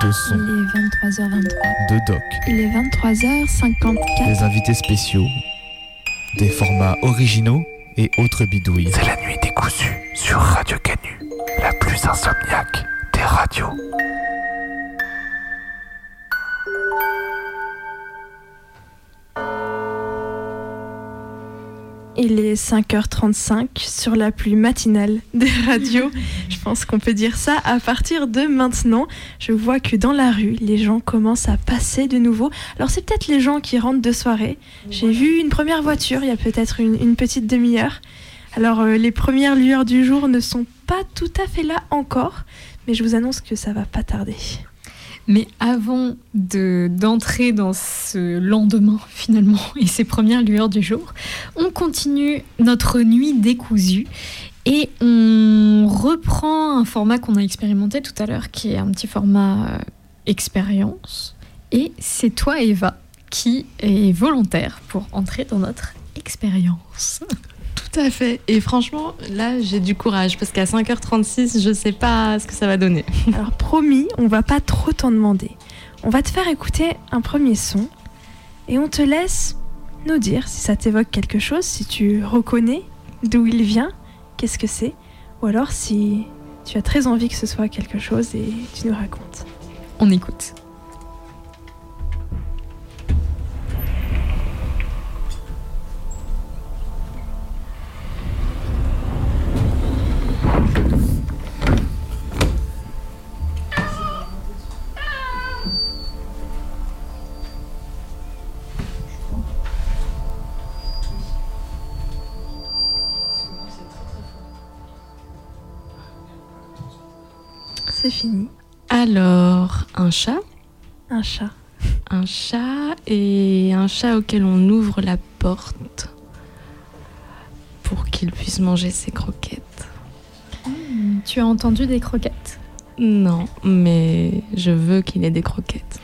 De sons. Il est 23h23. De doc. Il est 23h54. Des invités spéciaux des formats originaux et autres bidouilles. C'est la nuit décousue sur Radio Canu, la plus insomniaque Il est 5h35 sur la pluie matinale des *laughs* radios. Je pense qu'on peut dire ça à partir de maintenant. Je vois que dans la rue, les gens commencent à passer de nouveau. Alors c'est peut-être les gens qui rentrent de soirée. J'ai vu une première voiture il y a peut-être une, petite demi-heure. Alors euh, les premières lueurs du jour ne sont pas tout à fait là encore, mais je vous annonce que ça va pas tarder. Mais avant d'entrer dans ce lendemain *laughs* finalement et ces premières lueurs du jour, on continue notre nuit décousue et on reprend un format qu'on a expérimenté tout à l'heure qui est un petit format euh, expérience. Et c'est toi Eva qui est volontaire pour entrer dans notre expérience. *laughs* Tout à fait. Et franchement, là, j'ai du courage parce qu'à 5h36, je sais pas ce que ça va donner. *laughs* Alors, promis, on va pas trop t'en demander. On va te faire écouter un premier son et on te laisse nous dire si ça t'évoque quelque chose, si tu reconnais d'où il vient, qu'est-ce que c'est, ou alors si tu as très envie que ce soit quelque chose et tu nous racontes. On écoute. C'est fini. Alors, un chat Un chat. Un chat et un chat auquel on ouvre la porte pour qu'il puisse manger ses croquettes. Hmm, tu as entendu des croquettes? Non, mais je veux qu'il ait des croquettes.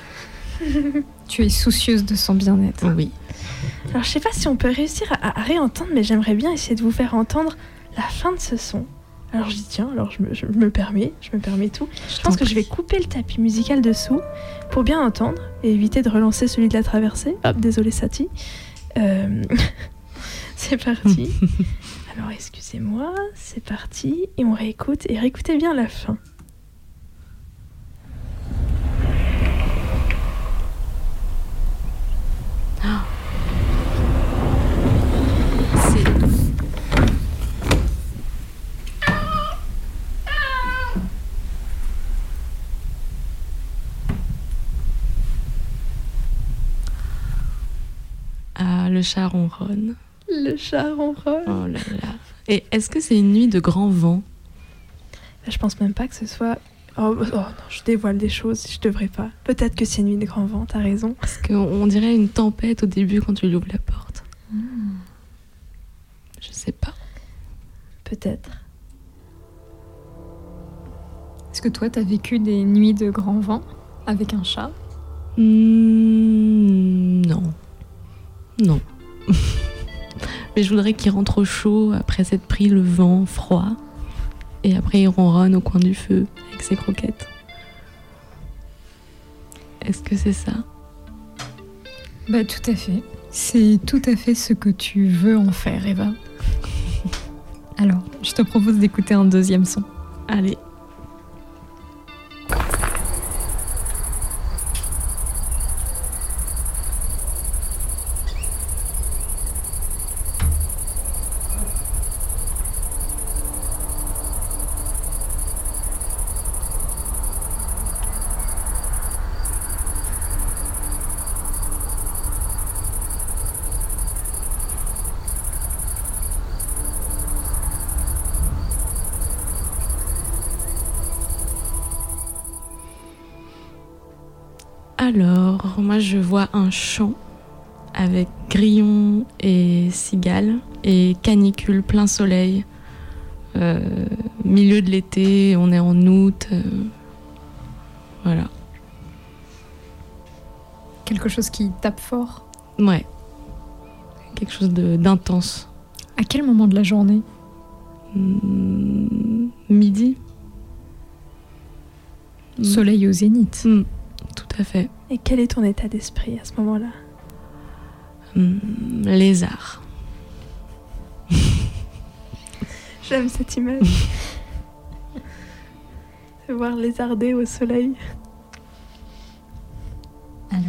*laughs* tu es soucieuse de son bien-être. Oui. Alors je sais pas si on peut réussir à réentendre, mais j'aimerais bien essayer de vous faire entendre la fin de ce son. Alors je dis tiens, alors je me, permets, je me permets tout. Je, pense que je vais couper le tapis musical dessous pour bien entendre et éviter de relancer celui de la traversée. Hop, désolé Sati. Euh, *laughs* c'est parti. *laughs* alors excusez-moi, c'est parti et on réécoute et réécoutez bien la fin. Oh. Le chat ronronne. Le chat ronronne. Oh là là. Et est-ce que c'est une nuit de grand vent? Je pense même pas que ce soit. Oh, oh, non, je dévoile des choses, je devrais pas. Peut-être que c'est une nuit de grand vent, t'as raison. Parce qu'on dirait une tempête au début quand tu lui ouvres la porte. Hmm. Je sais pas. Peut-être. Est-ce que toi, t'as vécu des nuits de grand vent avec un chat? Hmm, Non. Non. *laughs* Mais je voudrais qu'il rentre au chaud après s'être pris le vent froid. Et après, il ronronne au coin du feu avec ses croquettes. Est-ce que c'est ça? Bah, tout à fait. C'est tout à fait ce que tu veux en faire, Eva. *laughs* Alors, je te propose d'écouter un deuxième son. Allez. Moi je vois un champ avec grillons et cigales et canicule plein soleil. Euh, milieu de l'été, on est en août. Euh, voilà. Quelque chose qui tape fort Ouais. Quelque chose d'intense. À quel moment de la journée? Hmm, Midi. Soleil au zénith. Hmm. Tout à fait. Et quel est ton état d'esprit à ce moment-là hmm, Lézard. *laughs* J'aime cette image. De voir lézarder au soleil. Alors,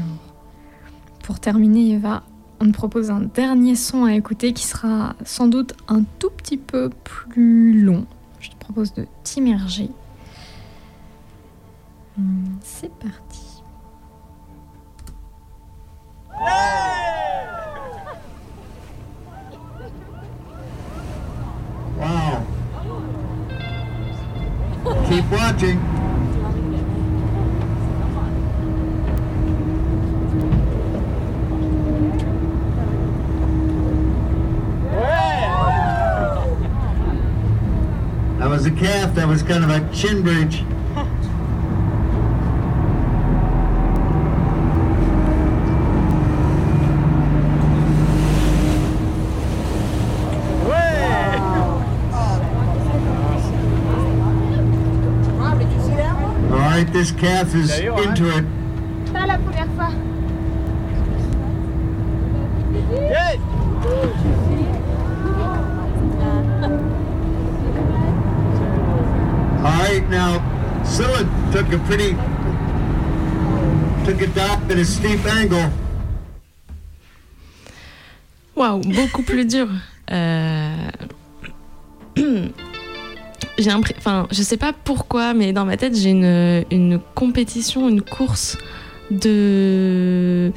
pour terminer, Eva, on te propose un dernier son à écouter qui sera sans doute un tout petit peu plus long. Je te propose de t'immerger. Hmm, C'est parti. Wow. Keep watching. That was a calf. That was kind of a chin bridge. All right, this calf is into it. Pas la première fois. All right, now, Scylla took a pretty, took a dive at a steep angle. Wow, beaucoup plus dur. Euh, j'ai enfin, je sais pas pourquoi, mais dans ma tête, j'ai une, une compétition, une course de.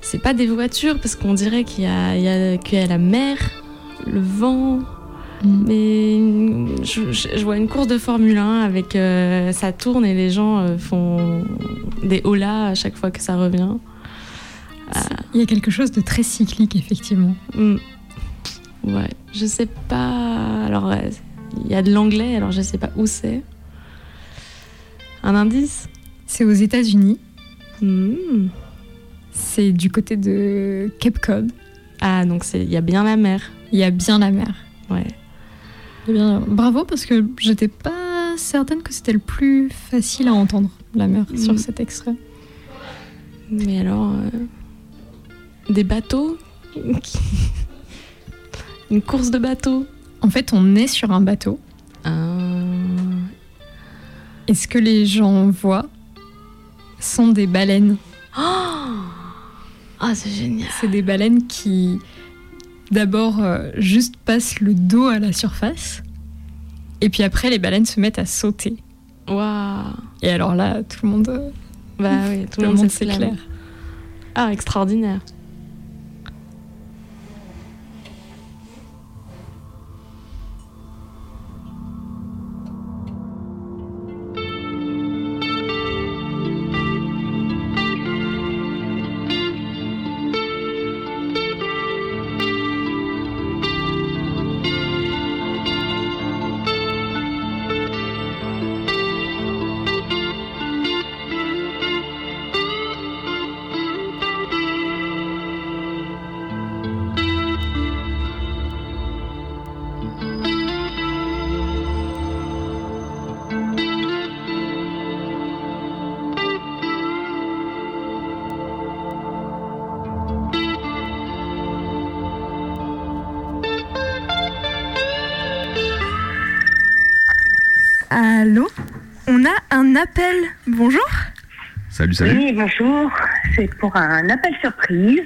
C'est pas des voitures, parce qu'on dirait qu'il y y a, qu'il y a la mer, le vent. Mais je, je- je vois une course de Formule 1 avec euh, ça tourne et les gens euh, font des holas à chaque fois que ça revient. Il y a quelque chose de très cyclique, effectivement. Mm. Ouais, je sais pas. Alors, ouais, il y a de l'anglais, alors je sais pas où c'est. Un indice C'est aux États-Unis. Hmm. C'est du côté de Cape Cod. Ah, donc c'est- il y a bien la mer. Il y a bien la mer. Ouais. Eh bien, bravo, parce que j'étais pas certaine que c'était le plus facile à entendre, la mer, sur Mm. cet extrait. Mais alors, euh, des bateaux? *laughs* Une course de bateaux? En fait, on est sur un bateau. Et ce que les gens voient sont des baleines? Ah, c'est génial. C'est des baleines qui, d'abord, euh, juste passent le dos à la surface. Et puis après, les baleines se mettent à sauter. Waouh Et alors là, tout le monde. euh, Bah oui, *laughs* tout, le monde s'éclaire. s'éclaire. Ah, extraordinaire. Un appel. Bonjour Salut, salut. Oui, bonjour. C'est pour un appel surprise.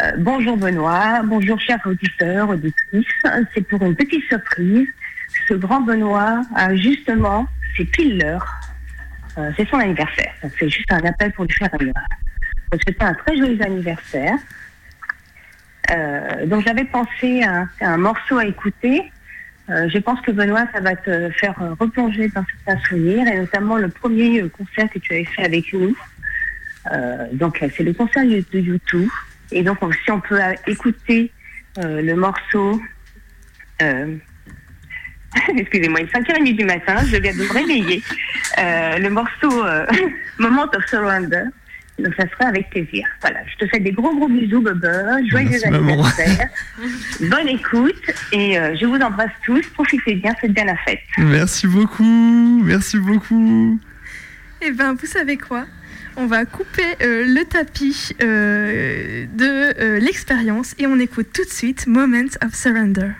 Euh, bonjour Benoît, bonjour chers auditeurs, auditrices. C'est pour une petite surprise. Ce grand Benoît a justement, c'est pile l'heure. Euh, c'est son anniversaire. Donc c'est juste un appel pour lui faire un Donc c'était un très joyeux anniversaire. Euh, donc j'avais pensé à, à un morceau à écouter. Euh, je pense que Benoît, ça va te faire euh, replonger dans certains souvenirs, et notamment le premier euh, concert que tu avais fait avec nous. Donc c'est le concert de YouTube. Et donc on- si on peut écouter le morceau, *laughs* excusez-moi, il est 5h30 du matin, je viens de me réveiller, le morceau Moment of Surrender. Donc ça sera avec plaisir. Voilà, je te fais des gros gros bisous, Bubba. Joyeux Merci, anniversaire. Bonne écoute et euh, je vous embrasse tous. Profitez bien, faites bien la fête. Merci beaucoup, merci beaucoup. Eh ben, vous savez quoi? On va couper euh, le tapis euh, de euh, l'expérience et on écoute tout de suite Moments of Surrender.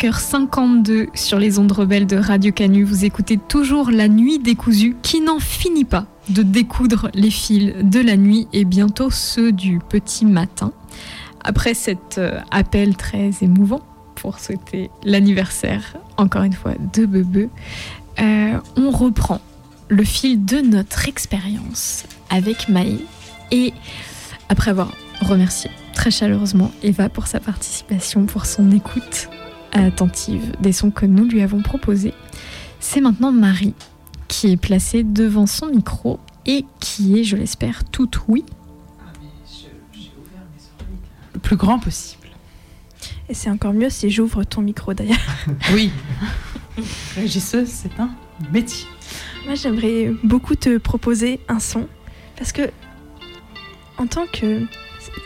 5h52 sur les ondes rebelles de Radio Canu. Vous écoutez toujours La Nuit décousue qui n'en finit pas de découdre les fils de la nuit et bientôt ceux du petit matin. Après cet euh, appel très émouvant pour souhaiter l'anniversaire, encore une fois, de Bebe, euh, on reprend le fil de notre expérience avec Maï et après avoir remercié très chaleureusement Eva pour sa participation, pour son écoute attentive des sons que nous lui avons proposés. C'est maintenant Marie qui est placée devant son micro et qui est, je l'espère, toute oui. Le plus grand possible. Et c'est encore mieux si j'ouvre ton micro d'ailleurs. *laughs* Oui. Régisseuse, c'est un métier. Moi, j'aimerais beaucoup te proposer un son parce que, en tant que.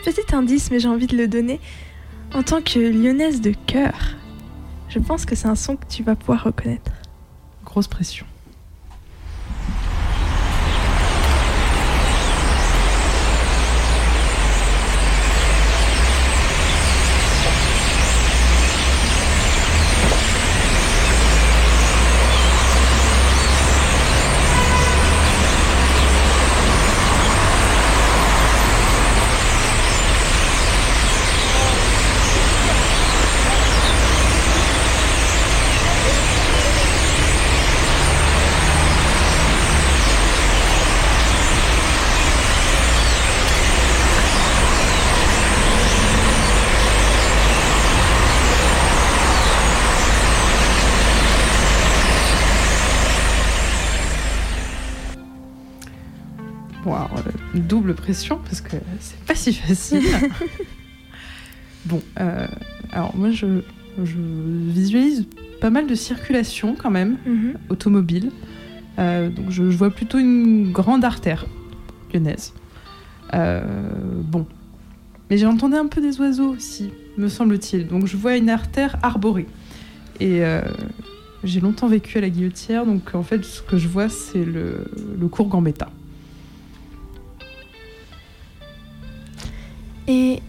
Petit indice, mais j'ai envie de le donner. En tant que lyonnaise de cœur, je pense que c'est un son que tu vas pouvoir reconnaître. Grosse pression. Euh, double pression parce que c'est pas si facile. *laughs* bon, euh, alors moi je, je visualise pas mal de circulation quand même, automobile. Euh, donc je, je vois plutôt une grande artère lyonnaise. Euh, bon, mais j'ai entendu un peu des oiseaux aussi, me semble-t-il. Donc je vois une artère arborée. Et j'ai longtemps vécu à la Guillotière, donc en fait ce que je vois c'est le, le cours Gambetta. Et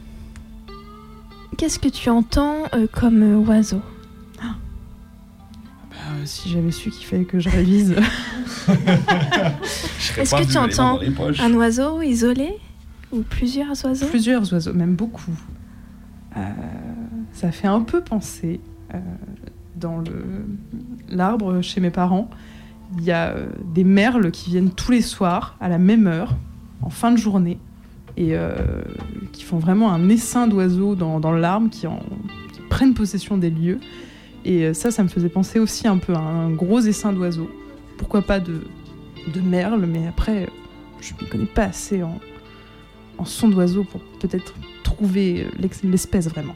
qu'est-ce que tu entends euh, comme euh, oiseau? Bah, euh, si j'avais su qu'il fallait que je révise. *laughs* Est-ce que tu entends un oiseau isolé ou plusieurs oiseaux? Plusieurs oiseaux, même beaucoup. Euh, ça fait un peu penser euh, dans l'arbre chez mes parents. Il y a des merles qui viennent tous les soirs à la même heure, en fin de journée, et euh, qui font vraiment un essaim d'oiseaux dans, dans l'arbre, qui, en- qui prennent possession des lieux. Et euh, ça, ça me faisait penser aussi un peu à un gros essaim d'oiseaux. Pourquoi pas de, merles, mais après, je ne connais pas assez en, en son d'oiseau pour peut-être trouver l'espèce vraiment.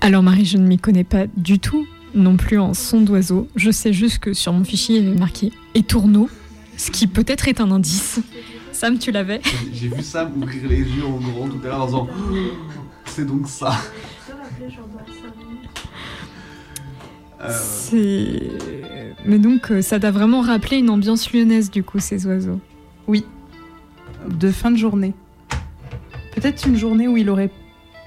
Alors Marie, je ne m'y connais pas du tout non plus en son d'oiseau. Je sais juste que sur mon fichier, il y avait marqué étourneau, ce qui peut-être est un indice. Sam, tu l'avais J'ai vu Sam ouvrir les yeux en grand tout à l'heure en disant Oh, C'est donc ça. Euh, C'est... Mais donc, euh, ça t'a vraiment rappelé une ambiance lyonnaise, du coup, ces oiseaux? Oui, de fin de journée. Peut-être une journée où il, aurait,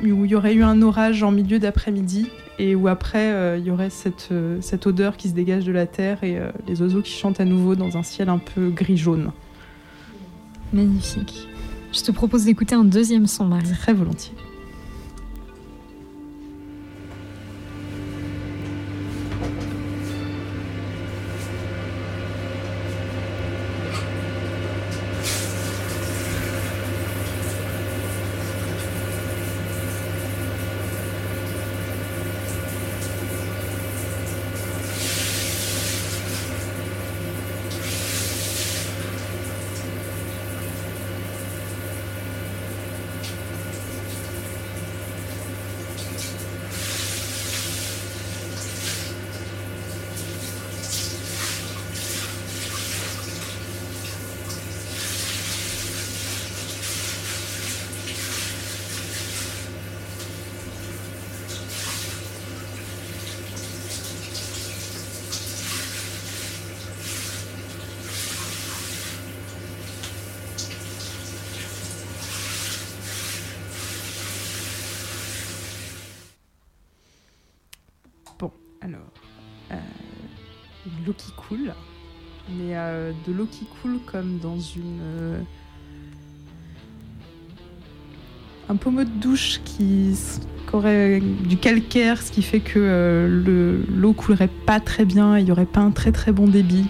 où il y aurait eu un orage en milieu d'après-midi et où après euh, il y aurait cette, euh, cette odeur qui se dégage de la terre et euh, les oiseaux qui chantent à nouveau dans un ciel un peu gris-jaune. Magnifique. Je te propose d'écouter un deuxième son, Marie. Très volontiers. Coule, mais euh, de l'eau qui coule comme dans une euh, un pommeau de douche qui, aurait du calcaire, ce qui fait que euh, le- l'eau coulerait pas très bien, et il y aurait pas un très très bon débit.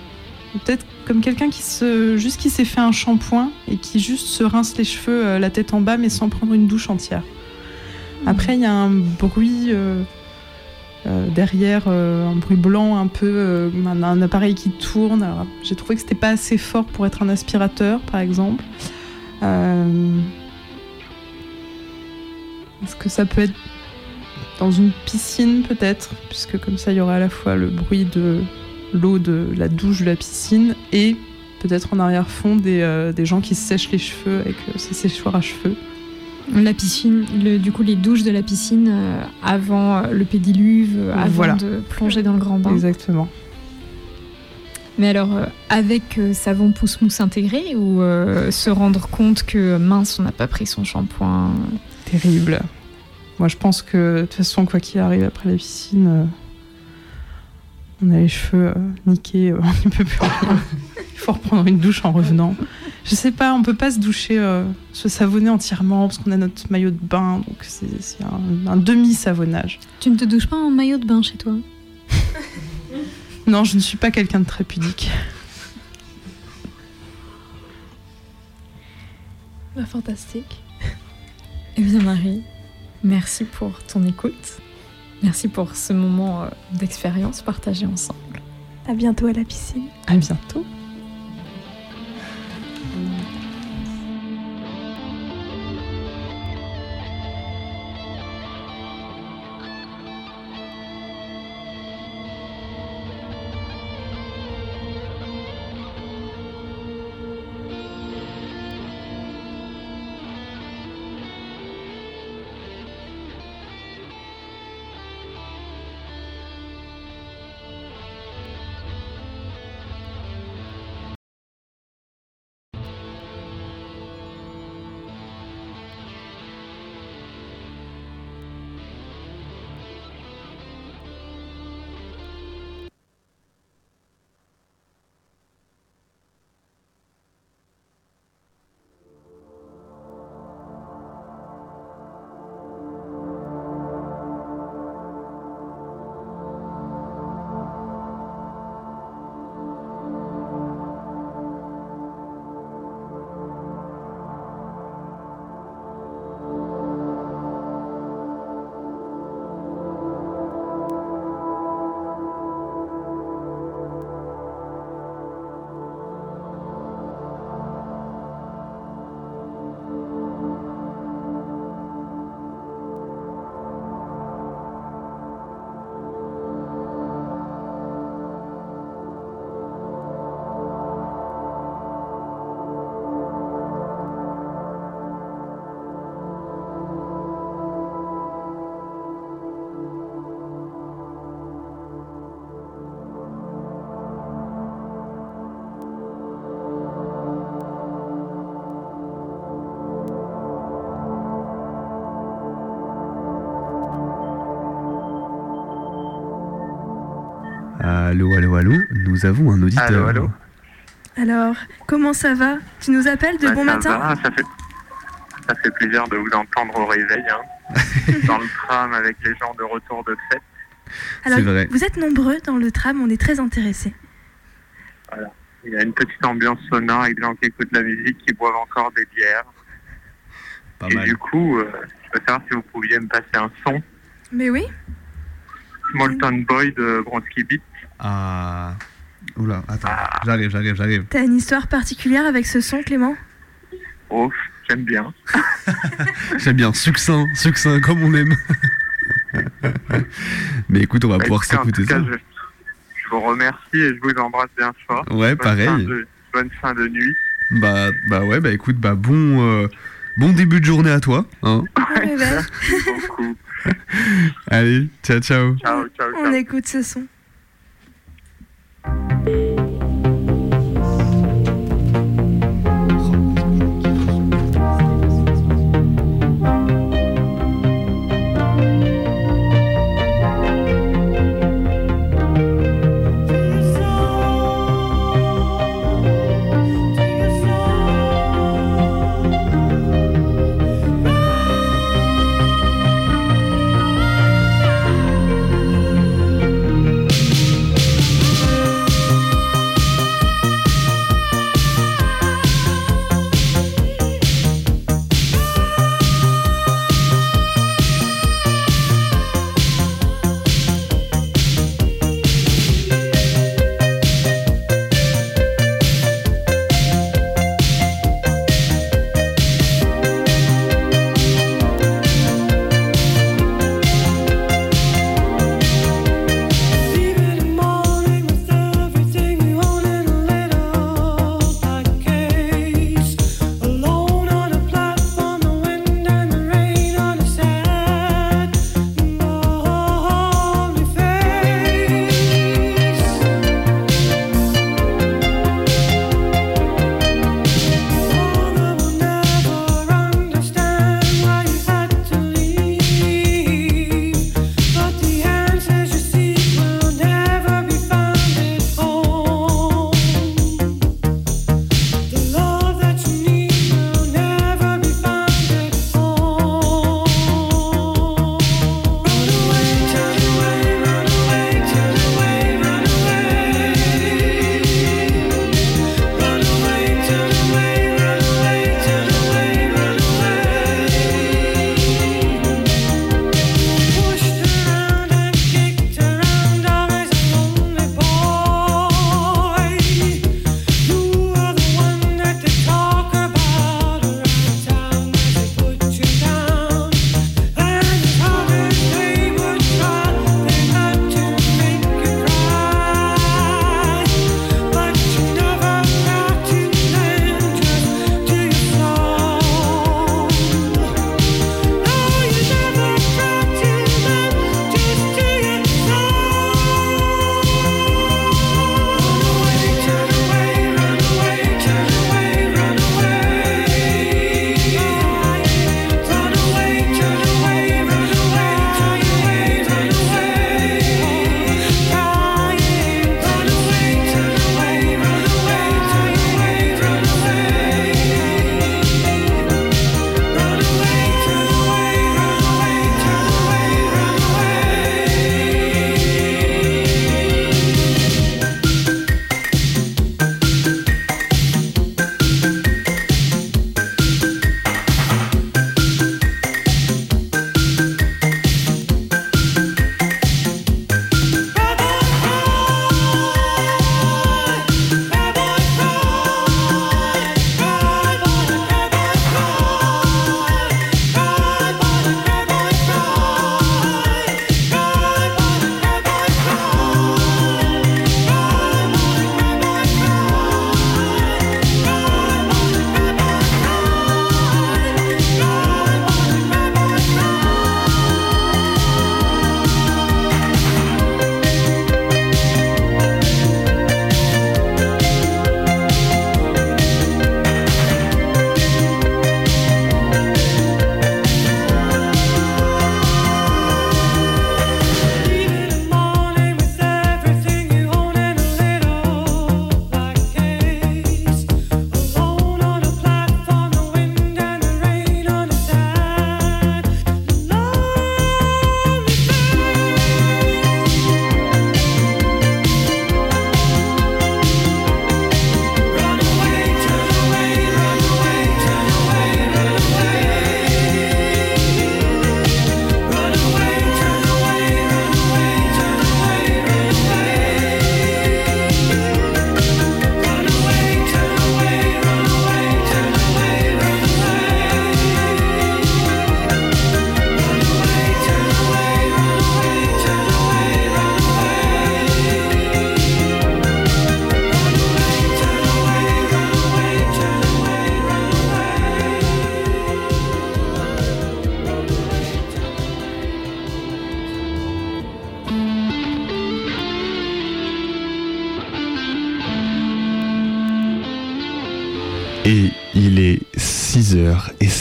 Peut-être comme quelqu'un qui se juste qui s'est fait un shampoing et qui juste se rince les cheveux la tête en bas mais sans prendre une douche entière. Après il y a un bruit euh, derrière, euh, un bruit blanc un peu, euh, un, appareil qui tourne. J'ai trouvé que c'était pas assez fort pour être un aspirateur par exemple. Est-ce que ça peut être dans une piscine peut-être, puisque comme ça il y aurait à la fois le bruit de l'eau de la douche de la piscine et peut-être en arrière-fond des, gens qui sèchent les cheveux avec ces séchoirs à cheveux. La piscine, le- du coup les douches de la piscine euh, avant euh, le pédiluve, euh, avant Voilà. de plonger dans le grand bain. Exactement. Mais alors avec savon pousse-mousse intégré ou se rendre compte que mince on n'a pas pris son shampoing. Terrible. Moi je pense que de toute façon quoi qu'il arrive après la piscine, on a les cheveux niqués, *laughs* on ne peut plus rien. Il faut reprendre une douche en revenant. Je sais pas, on peut pas se doucher, euh, se savonner entièrement parce qu'on a notre maillot de bain, donc c'est un, un demi-savonnage. Tu ne te douches pas en maillot de bain chez toi? *laughs* Non, je ne suis pas quelqu'un de très pudique. *laughs* Bah, fantastique. Eh bien Marie, merci pour ton écoute. Merci pour ce moment euh, d'expérience partagé ensemble. À bientôt à la piscine. À bientôt. Allô, nous avons un auditeur. Allô, allô Alors, comment ça va? Tu nous appelles de Bah, bon ça matin? va, ça, fait, ça fait plaisir de vous entendre au réveil, hein. *laughs* dans le tram avec les gens de retour de fête. Alors, C'est vrai. vous êtes nombreux dans le tram, on est très intéressés. Voilà. Il y a une petite ambiance sonore avec des gens qui écoutent la musique, qui boivent encore des bières. Pas Et mal. du coup, euh, je veux savoir si vous pouviez me passer un son. Mais oui Molten Boy de Bronski Beat. Ah. Oula, attends, j'arrive, j'arrive, j'arrive. T'as une histoire particulière avec ce son, Clément? Oh, j'aime bien. *laughs* J'aime bien, succinct, succinct, comme on aime. *laughs* Mais écoute, on va Bah, pouvoir s'écouter ça. je, je vous remercie et je vous embrasse bien fort. Ouais, Bonne pareil. fin de- bonne fin de nuit. Bah, bah ouais, bah écoute, bah bon, euh, bon début de journée à toi. Hein. *laughs* beaucoup. Allez, ciao, ciao. Ciao, ciao, On écoute ce son. Thank you.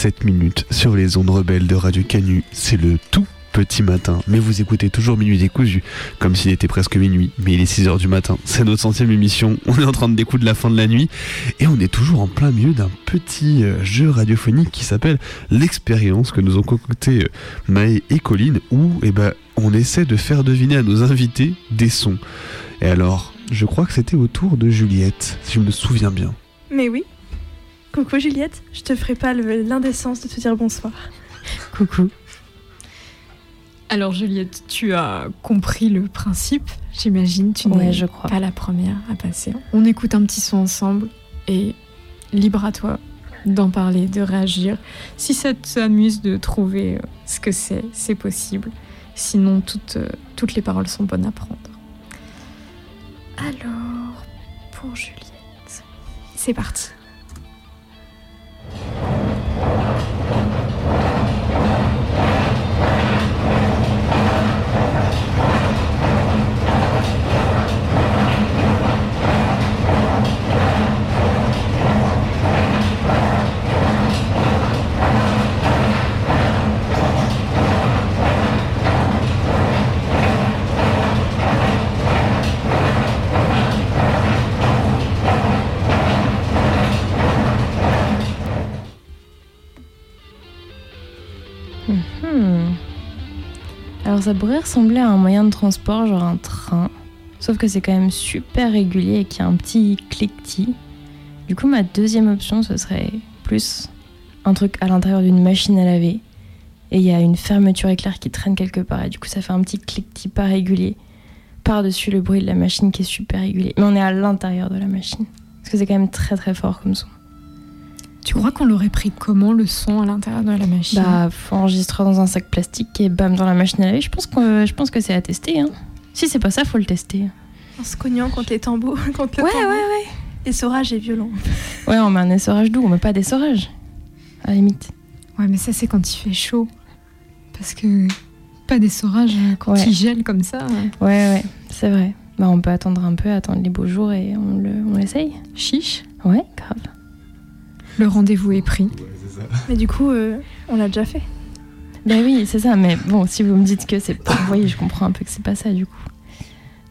7 minutes sur les ondes rebelles de Radio Canu. C'est le tout petit matin, mais vous écoutez toujours Minuit décousu, comme s'il était presque minuit, mais il est 6h du matin. C'est notre centième émission, on est en train de découdre la fin de la nuit, et on est toujours en plein milieu d'un petit euh, jeu radiophonique qui s'appelle l'expérience que nous ont concocté euh, Maë et Colline, où eh ben, on essaie de faire deviner à nos invités des sons. Et alors, je crois que c'était au tour de Juliette, si je me souviens bien. Mais oui. Coucou Juliette, je te ferai pas l'indécence de te dire bonsoir. Coucou. Alors Juliette, tu as compris le principe, j'imagine. Tu Ouais, n'es je crois. pas la première à passer. On écoute un petit son ensemble et libre à toi d'en parler, de réagir. Si ça t'amuse de trouver euh, ce que c'est, c'est possible. Sinon, toutes, euh, toutes les paroles sont bonnes à prendre. Alors, pour Juliette, c'est parti. Ça pourrait ressembler à un moyen de transport, genre un train. Sauf que c'est quand même super régulier et qu'il y a un petit cliquetis. Du coup, ma deuxième option, ce serait plus un truc à l'intérieur d'une machine à laver. Et il y a une fermeture éclair qui traîne quelque part. Et du coup, ça fait un petit cliquetis pas régulier. Par-dessus le bruit de la machine qui est super régulier. Mais on est à l'intérieur de la machine. Parce que c'est quand même très très fort comme son. Tu crois qu'on l'aurait pris comment le son à l'intérieur de la machine? Bah, faut enregistrer dans un sac plastique et bam dans la machine à laver. Je pense que, je pense que c'est à tester. Hein. Si c'est pas ça, faut le tester. En se cognant contre les tambours, *laughs* contre le Ouais, tambour. ouais, ouais. L'essorage est violent. Ouais, on met un essorage doux, on met pas d'essorage. À la limite. Ouais, mais ça, c'est quand il fait chaud. Parce que pas d'essorage euh, quand Ouais. il gèle comme ça. euh. Ouais, ouais, c'est vrai. Bah, on peut attendre un peu, attendre les beaux jours et on le, on l'essaye. Chiche? Ouais, grave. Le rendez-vous est pris. Mais du coup, euh, on l'a déjà fait. Bah oui, c'est ça. Mais bon, si vous me dites que c'est pas. Vous voyez, je comprends un peu que c'est pas ça du coup.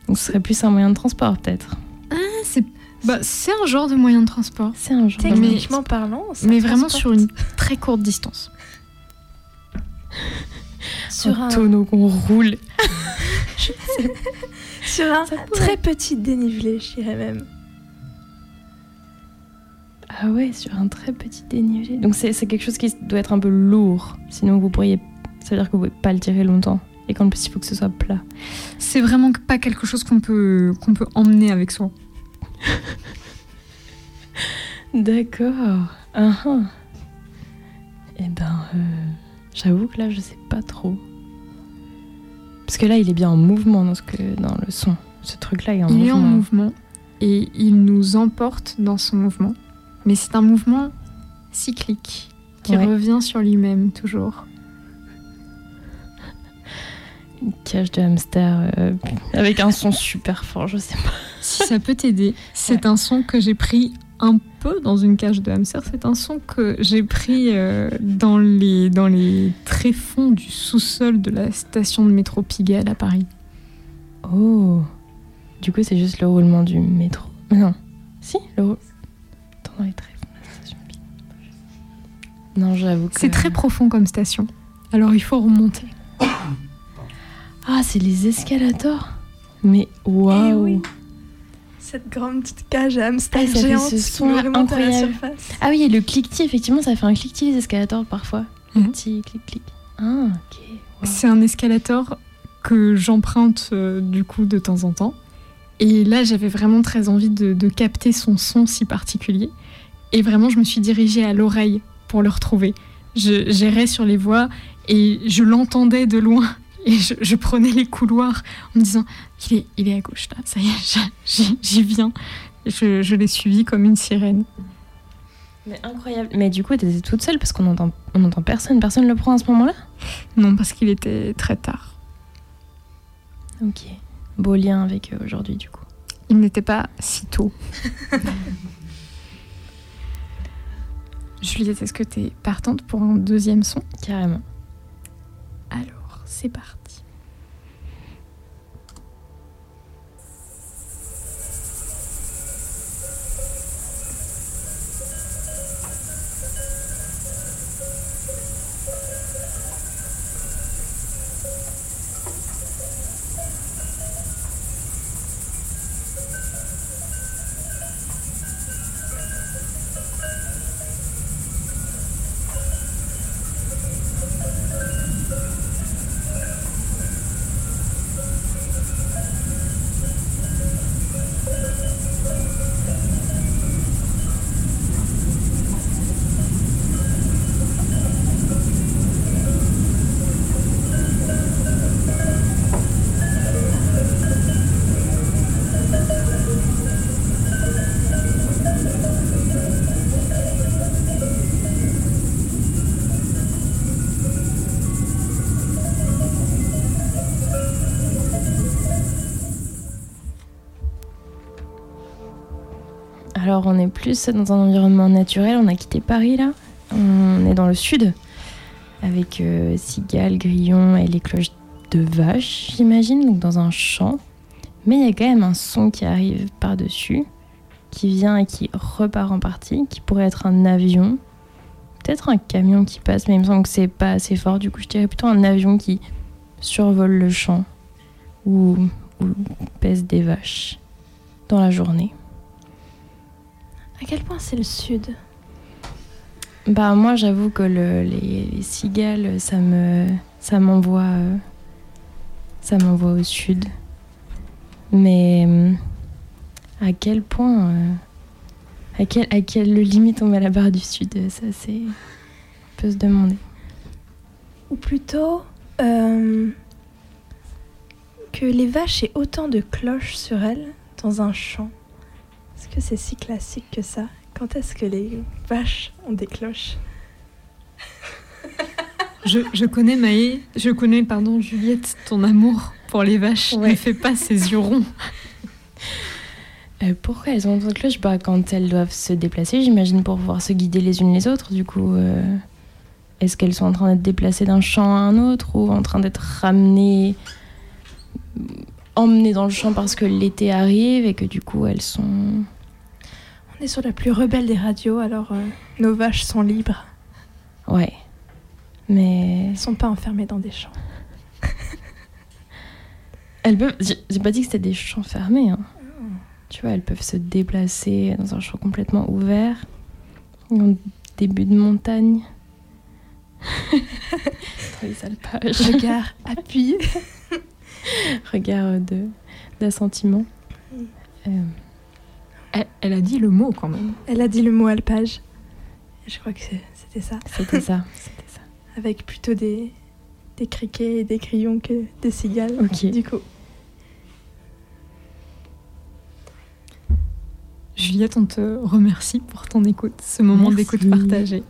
Donc ce serait plus un moyen de transport peut-être. Ah, c'est bah, c'est un genre de moyen de transport. C'est un genre. Techniquement parlant, ça Mais vraiment sur une très courte distance. *laughs* Sur un un, tonneau qu'on roule. *laughs* sur un très petit dénivelé, je dirais même. Ah ouais, sur un très petit dénivelé. Donc c'est quelque chose qui doit être un peu lourd. Sinon vous pourriez. Ça veut dire que vous pouvez pas le tirer longtemps. Et qu'en plus il faut que ce soit plat. C'est vraiment pas quelque chose qu'on peut, qu'on peut emmener avec soi. *laughs* D'accord. Ah ah. Eh ben, euh, j'avoue que là, je sais pas trop. Parce que là, il est bien en mouvement dans, ce que, dans le son. Ce truc-là est en il mouvement. est en mouvement et il nous emporte dans son mouvement. Mais c'est un mouvement cyclique qui Ouais. revient sur lui-même toujours. Une cage de hamster euh, avec un son super fort, je sais pas. *laughs* Si ça peut t'aider, c'est un son que j'ai pris un peu dans une cage de hamster. C'est un son que j'ai pris euh, dans, les, dans les tréfonds du sous-sol de la station de métro Pigalle à Paris. Oh. Du coup, c'est juste le roulement du métro. Non. Si, le roulement. Tréfonds de la station Non, j'avoue que. C'est très profond comme station. Alors il faut remonter. *coughs* Ah, c'est les escalators Mais waouh Eh oui. Cette grande petite cage à hamster Ah, ça fait géante ce qui son remonte à la incroyable. surface. Ah oui, et le cliquetis, effectivement, ça fait un cliquetis les escalators parfois. Le Mhm. petit clic-clic. Ah, ok. C'est un escalator que j'emprunte euh, du coup de temps en temps. Et là, j'avais vraiment très envie de, de capter son son si particulier. Et vraiment, je me suis dirigée à l'oreille pour le retrouver. Je j'errais sur les voies et je l'entendais de loin. Et je, je prenais les couloirs en me disant il est, il est à gauche là, ça y est, j'y viens. Je, je l'ai suivi comme une sirène. Mais incroyable. Mais du coup, t'étais toute seule parce qu'on entend, on entend personne. Personne le prend à ce moment-là? Non, parce qu'il était très tard. Ok. Beau lien avec euh, aujourd'hui, du coup. Il n'était pas si tôt. *laughs* Juliette, est-ce que tu es partante pour un deuxième son? Carrément. Alors, c'est parti. On est plus dans un environnement naturel, on a quitté Paris là, on est dans le sud avec euh, cigales, grillons et les cloches de vaches j'imagine, donc dans un champ. Mais il y a quand même un son qui arrive par-dessus, qui vient et qui repart en partie, qui pourrait être un avion, peut-être un camion qui passe, mais il me semble que c'est pas assez fort, du coup je dirais plutôt un avion qui survole le champ ou pèse des vaches dans la journée. À quel point c'est le sud Bah moi j'avoue que le- les, les cigales ça me ça m'envoie euh, ça m'envoie au sud. Mais euh, à quel point euh, à quel à quelle limite on met la barre du sud ça c'est on peut se demander. Ou plutôt que les vaches aient autant de cloches sur elles dans un champ. Est-ce que c'est si classique que ça? Quand est-ce que les vaches ont des cloches? Je, je connais Maë, je connais, pardon, Juliette, ton amour pour les vaches. Ne fais pas ces yeux ronds. Euh, pourquoi elles ont autant de cloches? Bah, Quand elles doivent se déplacer, j'imagine pour pouvoir se guider les unes les autres. Du coup, euh, est-ce qu'elles sont en train d'être déplacées d'un champ à un autre ou en train d'être ramenées, emmenées dans le champ parce que l'été arrive et que du coup elles sont. On est sur la plus rebelle des radios, alors euh, nos vaches sont libres. Ouais. Mais. Elles sont pas enfermées dans des champs. *laughs* Elles peuvent. J'ai pas dit que c'était des champs fermés. hein. Tu vois, elles peuvent se déplacer dans un champ complètement ouvert, en début de montagne. *laughs* les alpages. Regard appuyé. *laughs* *laughs* Regard de d'assentiment. Euh, Elle, elle a dit le mot quand même. Elle a dit le mot alpage. Je crois que c'était ça. *laughs* C'était ça. Avec plutôt des, des criquets et des grillons que des cigales. Ok. Du coup. Juliette, on te remercie pour ton écoute, ce moment d'écoute partagée.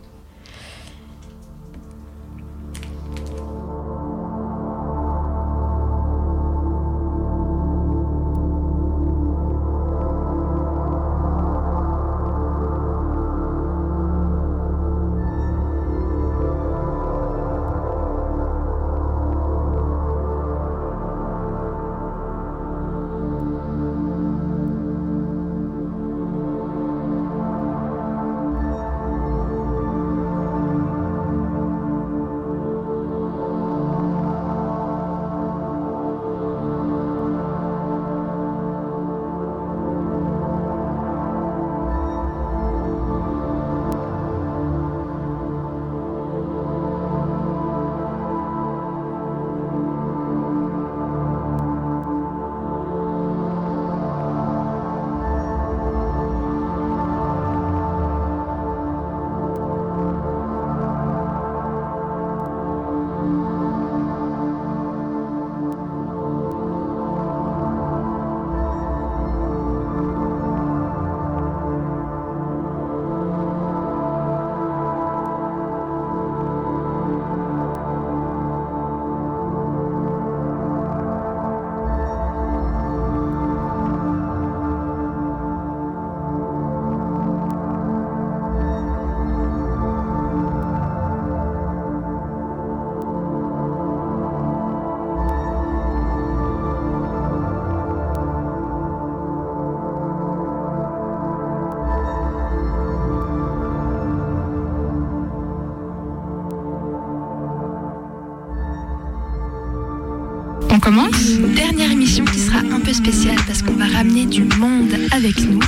Commence. Dernière émission qui sera un peu spéciale parce qu'on va ramener du monde avec nous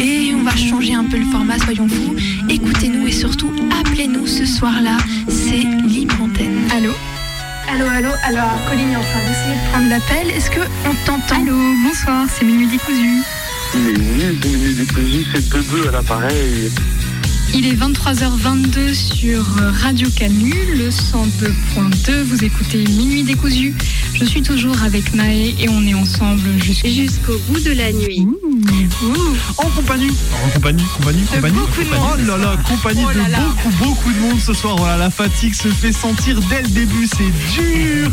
et on va changer un peu le format, soyons fous. Écoutez-nous et surtout appelez-nous ce soir-là, c'est libre antenne. Allô Allô, allô, alors Colline est en train d'essayer de prendre l'appel. Est-ce qu'on t'entend Allô, bonsoir, c'est Minuit Décousu. Il est nul de Minuit Décousu, c'est Bebe à l'appareil. Il est 23h22 sur Radio Canu, le 102.2. Vous écoutez Minuit décousu. Je suis toujours avec Maë et on est ensemble jusqu'au bout de la nuit. En compagnie, en compagnie, compagnie, compagnie. beaucoup de compagnie. Oh là là, compagnie Oh de là là. beaucoup, beaucoup de monde ce soir. Voilà, la fatigue se fait sentir dès le début, c'est dur.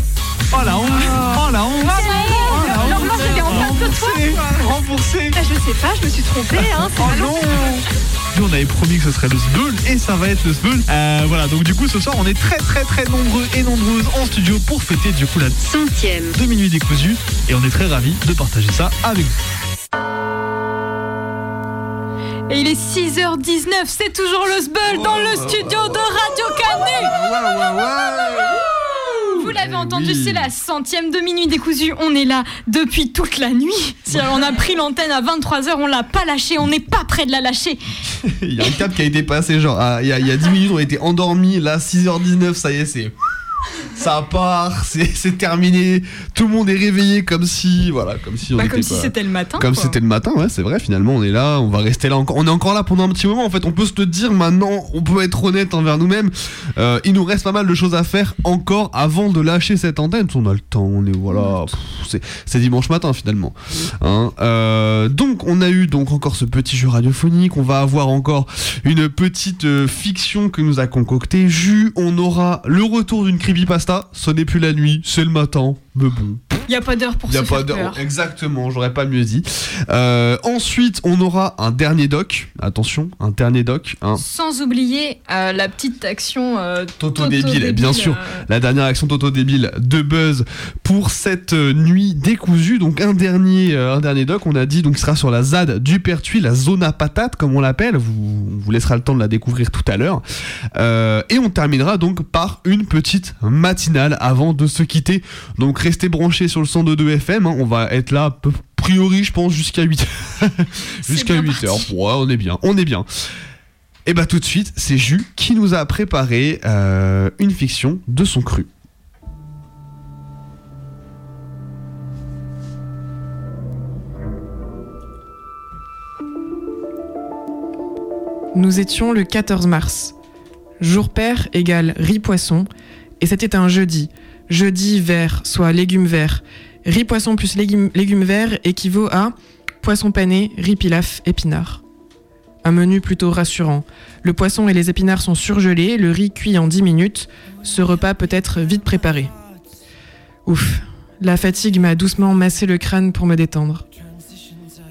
Oh la honte, oh la honte. Oh la Alors honte. moi j'étais en face de toi Remboursé. Ah, Je sais pas, je me suis trompée hein, Oh non Nous on avait promis que ce serait le Sbeul et ça va être le Sbeul. Euh, voilà, donc du coup ce soir on est très très très nombreux et nombreuses en studio pour fêter du coup la centième de minuit décousu et on est très ravis de partager ça avec vous. Et il est 6h19, c'est toujours le Sbeul dans le studio de Radio Canu l'avez entendu, c'est la centième de minuit décousu. On est là depuis toute la nuit. On a pris l'antenne à 23h, on l'a pas lâchée, on n'est pas près de la lâcher. *laughs* Il y a un cap qui a été passé, genre, il y, a- il y a 10 minutes, on était endormis, là, 6h19, ça y est, c'est. Ça part, *laughs* c'est terminé, tout le monde est réveillé comme si, voilà, comme si on Bah, était comme si c'était le matin, Comme c'était le matin, ouais, c'est vrai, finalement, on est là, on va rester là encore, on est encore là pendant un petit moment, en fait, on peut se le dire maintenant, on peut être honnête envers nous-mêmes, Euh, il nous reste pas mal de choses à faire encore avant de lâcher cette antenne, on a le temps, on est, voilà, c'est dimanche matin finalement. Hein, euh, donc on a eu donc encore ce petit jeu radiophonique, on va avoir encore une petite euh, fiction que nous a concocté Jus, on aura le retour d'une creepypasta, ce n'est plus la nuit, c'est le matin, mais bon. Il n'y a pas d'heure pour Y a se pas faire peur. Exactement, j'aurais pas mieux dit. Euh, ensuite, on aura un dernier doc. Attention, un dernier doc. hein. Sans oublier euh, la petite action euh, Toto débile, bien sûr. euh, La dernière action Toto débile de Buzz pour cette nuit décousue. Donc un dernier, un dernier doc, on a dit, donc sera sur la ZAD du Pertuis, la zone à patate comme on l'appelle. Vous, on vous laissera le temps de la découvrir tout à l'heure. Et on terminera donc par une petite matinale avant de se quitter. Donc restez branchés sur le 102.2 FM. hein. On va être là, a peu- priori, je pense, jusqu'à 8 *laughs* jusqu'à 8 heures. Ouais, on est bien, on est bien. Et bah tout de suite, c'est Jus qui nous a préparé euh, une fiction de son cru. Nous étions le 14 mars. Jour pair égale riz poisson, et c'était un jeudi. Jeudi vert, soit légumes verts. Riz poisson plus légumes, verts équivaut à poisson pané, riz pilaf, épinards. Un menu plutôt rassurant. Le poisson et les épinards sont surgelés, le riz cuit en 10 minutes. Ce repas peut être vite préparé. Ouf, la fatigue m'a doucement massé le crâne pour me détendre.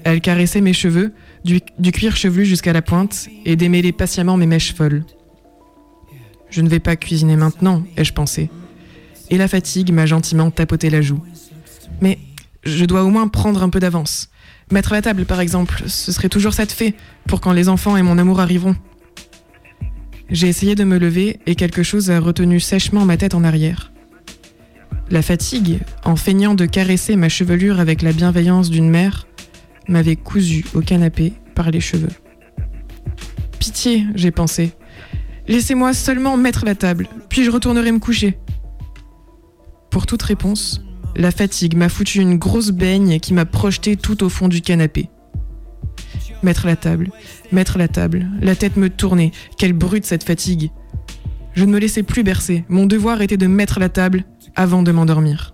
Elle caressait mes cheveux, du cuir chevelu jusqu'à la pointe, et démêlait patiemment mes mèches folles. Je ne vais pas cuisiner maintenant, ai-je pensé. Et la fatigue m'a gentiment tapoté la joue. Mais je dois au moins prendre un peu d'avance. Mettre la table, par exemple, ce serait toujours ça de fait, pour quand les enfants et mon amour arriveront. J'ai essayé de me lever et quelque chose a retenu sèchement ma tête en arrière. La fatigue, en feignant de caresser ma chevelure avec la bienveillance d'une mère, m'avait cousu au canapé par les cheveux. Pitié, j'ai pensé. Laissez-moi seulement mettre la table, puis je retournerai me coucher. Pour toute réponse, la fatigue m'a foutu une grosse baigne qui m'a projeté tout au fond du canapé. Mettre la table, mettre la table, la tête me tournait, quelle brute cette fatigue. Je ne me laissais plus bercer, mon devoir était de mettre la table avant de m'endormir.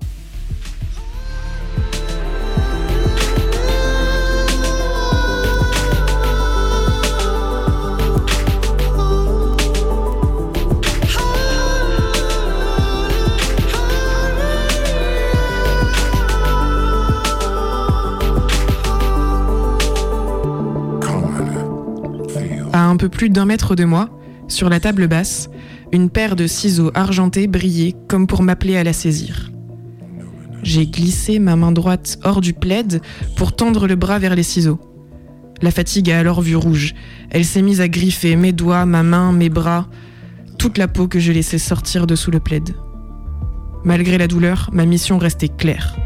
Un peu plus d'un mètre de moi, sur la table basse, une paire de ciseaux argentés brillait comme pour m'appeler à la saisir. J'ai glissé ma main droite hors du plaid pour tendre le bras vers les ciseaux. La fatigue a alors vu rouge. Elle s'est mise à griffer mes doigts, ma main, mes bras, toute la peau que je laissais sortir dessous le plaid. Malgré la douleur, ma mission restait claire.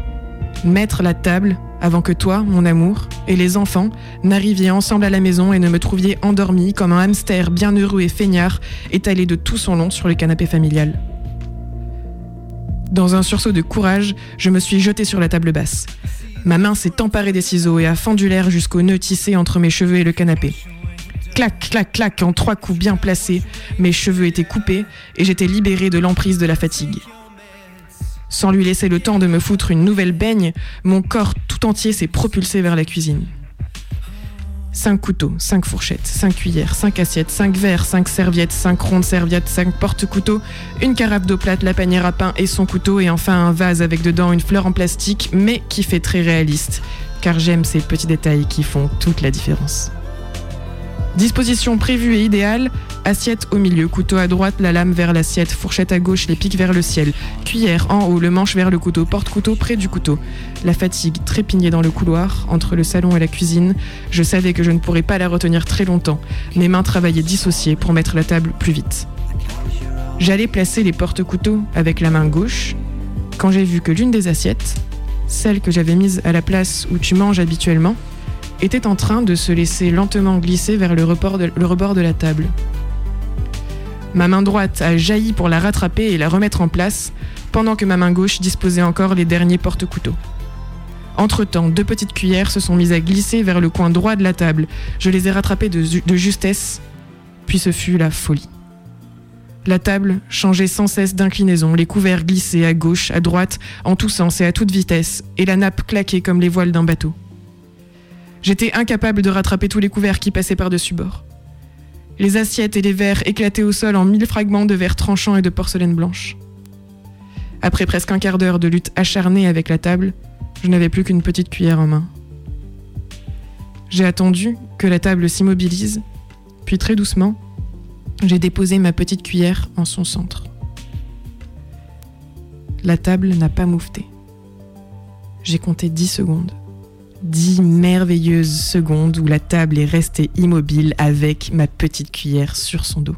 Mettre la table avant que toi, mon amour, et les enfants n'arriviez ensemble à la maison et ne me trouviez endormi comme un hamster bien heureux et feignard étalé de tout son long sur le canapé familial. Dans un sursaut de courage, je me suis jetée sur la table basse. Ma main s'est emparée des ciseaux et a fendu l'air jusqu'au nœud tissé entre mes cheveux et le canapé. Clac, clac, clac, en trois coups bien placés, mes cheveux étaient coupés et j'étais libérée de l'emprise de la fatigue. Sans lui laisser le temps de me foutre une nouvelle baigne, mon corps tout entier s'est propulsé vers la cuisine. Cinq couteaux, cinq fourchettes, cinq cuillères, cinq assiettes, cinq verres, cinq serviettes, cinq rondes serviettes, cinq porte-couteaux, une carafe d'eau plate, la panière à pain et son couteau, et enfin un vase avec dedans une fleur en plastique, mais qui fait très réaliste, car j'aime ces petits détails qui font toute la différence. Disposition prévue et idéale, assiette au milieu, couteau à droite, la lame vers l'assiette, fourchette à gauche, les pics vers le ciel, cuillère en haut, le manche vers le couteau, porte-couteau près du couteau. La fatigue trépignait dans le couloir, entre le salon et la cuisine. Je savais que je ne pourrais pas la retenir très longtemps. Mes mains travaillaient dissociées pour mettre la table plus vite. J'allais placer les porte-couteaux avec la main gauche, quand j'ai vu que l'une des assiettes, celle que j'avais mise à la place où tu manges habituellement, était en train de se laisser lentement glisser vers le, rebord de, la table. Ma main droite a jailli pour la rattraper et la remettre en place, pendant que ma main gauche disposait encore les derniers porte-couteaux. Entre-temps, deux petites cuillères se sont mises à glisser vers le coin droit de la table. Je les ai rattrapées de, de justesse, puis ce fut la folie. La table changeait sans cesse d'inclinaison, les couverts glissaient à gauche, à droite, en tous sens et à toute vitesse, et la nappe claquait comme les voiles d'un bateau. J'étais incapable de rattraper tous les couverts qui passaient par-dessus bord. Les assiettes et les verres éclataient au sol en mille fragments de verre tranchants et de porcelaine blanche. Après presque un quart d'heure de lutte acharnée avec la table, je n'avais plus qu'une petite cuillère en main. J'ai attendu que la table s'immobilise, puis très doucement, j'ai déposé ma petite cuillère en son centre. La table n'a pas moufté. J'ai compté dix secondes dix merveilleuses secondes où la table est restée immobile avec ma petite cuillère sur son dos.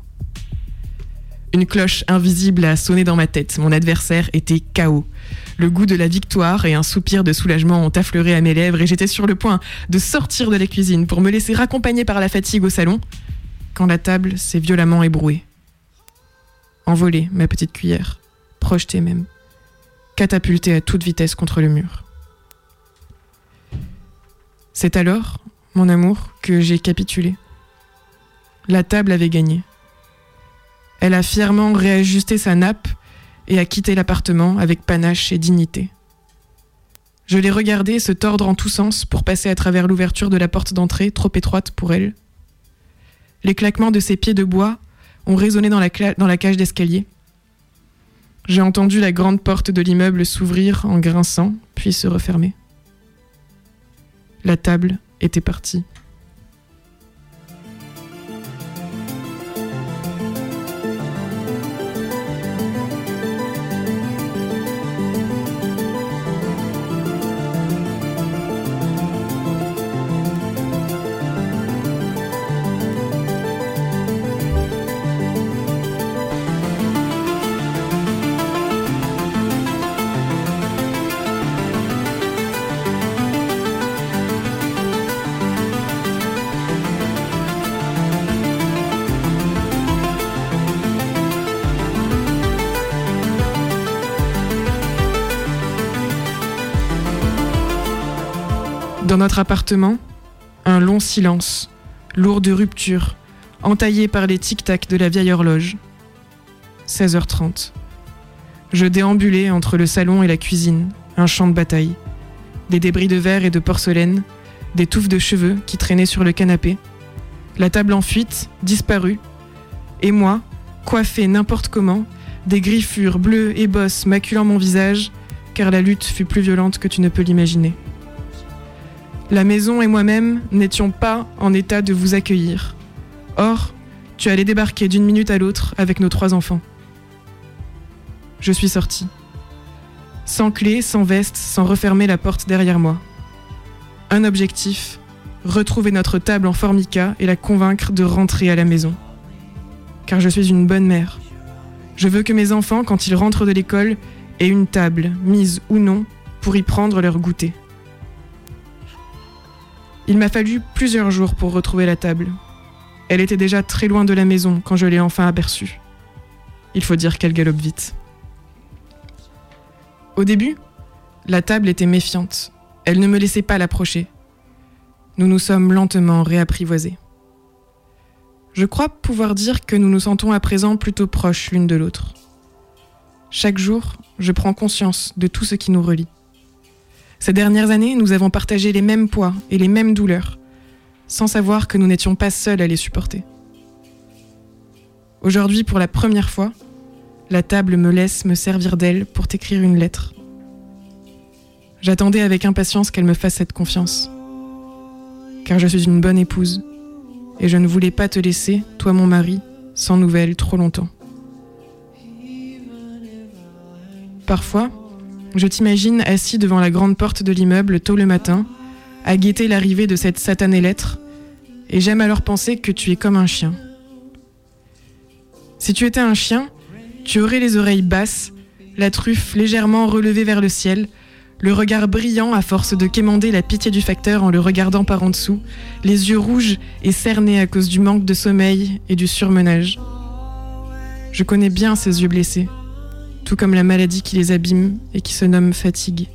Une cloche invisible a sonné dans ma tête. Mon adversaire était KO. Le goût de la victoire et un soupir de soulagement ont affleuré à mes lèvres et j'étais sur le point de sortir de la cuisine pour me laisser raccompagner par la fatigue au salon quand la table s'est violemment ébrouée. Envolée, ma petite cuillère, projetée même, catapultée à toute vitesse contre le mur. C'est alors, mon amour, que j'ai capitulé. La table avait gagné. Elle a fièrement réajusté sa nappe et a quitté l'appartement avec panache et dignité. Je l'ai regardée se tordre en tous sens pour passer à travers l'ouverture de la porte d'entrée, trop étroite pour elle. Les claquements de ses pieds de bois ont résonné dans la, cage d'escalier. J'ai entendu la grande porte de l'immeuble s'ouvrir en grinçant, puis se refermer. La table était partie. Dans notre appartement, un long silence, lourd de rupture, entaillé par les tic-tac de la vieille horloge. 16h30. Je déambulais entre le salon et la cuisine, un champ de bataille. Des débris de verre et de porcelaine, des touffes de cheveux qui traînaient sur le canapé, la table en fuite, disparue, et moi, coiffé n'importe comment, des griffures bleues et bosses maculant mon visage, car la lutte fut plus violente que tu ne peux l'imaginer. La maison et moi-même n'étions pas en état de vous accueillir. Or, tu allais débarquer d'une minute à l'autre avec nos trois enfants. Je suis sortie. Sans clé, sans veste, sans refermer la porte derrière moi. Un objectif, retrouver notre table en formica et la convaincre de rentrer à la maison. Car je suis une bonne mère. Je veux que mes enfants, quand ils rentrent de l'école, et une table, mise ou non, pour y prendre leur goûter. Il m'a fallu plusieurs jours pour retrouver la table. Elle était déjà très loin de la maison quand je l'ai enfin aperçue. Il faut dire qu'elle galope vite. Au début, la table était méfiante. Elle ne me laissait pas l'approcher. Nous nous sommes lentement réapprivoisés. Je crois pouvoir dire que nous nous sentons à présent plutôt proches l'une de l'autre. Chaque jour, je prends conscience de tout ce qui nous relie. Ces dernières années, nous avons partagé les mêmes poids et les mêmes douleurs, sans savoir que nous n'étions pas seuls à les supporter. Aujourd'hui, pour la première fois, la table me laisse me servir d'elle pour t'écrire une lettre. J'attendais avec impatience qu'elle me fasse cette confiance. Car je suis une bonne épouse, et je ne voulais pas te laisser, toi mon mari, sans nouvelles trop longtemps. Parfois, je t'imagine assis devant la grande porte de l'immeuble tôt le matin, à guetter l'arrivée de cette satanée lettre, et j'aime alors penser que tu es comme un chien. Si tu étais un chien, tu aurais les oreilles basses, la truffe légèrement relevée vers le ciel, le regard brillant à force de quémander la pitié du facteur en le regardant par en dessous, les yeux rouges et cernés à cause du manque de sommeil et du surmenage. Je connais bien ces yeux blessés, tout comme la maladie qui les abîme et qui se nomme fatigue.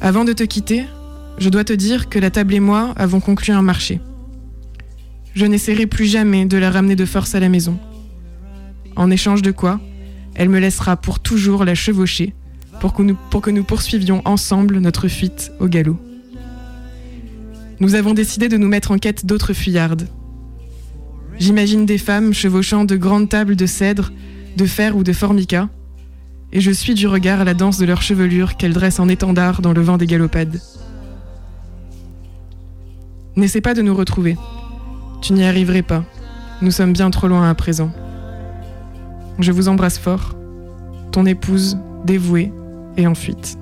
Avant de te quitter, je dois te dire que la table et moi avons conclu un marché. Je n'essaierai plus jamais de la ramener de force à la maison. En échange de quoi, elle me laissera pour toujours la chevaucher pour que, nous, poursuivions ensemble notre fuite au galop. Nous avons décidé de nous mettre en quête d'autres fuyardes. J'imagine des femmes chevauchant de grandes tables de cèdre, de fer ou de formica, et je suis du regard à la danse de leurs chevelures qu'elles dressent en étendard dans le vent des galopades. N'essaie pas de nous retrouver. Tu n'y arriverais pas. Nous sommes bien trop loin à présent. Je vous embrasse fort. Ton épouse dévouée et en fuite.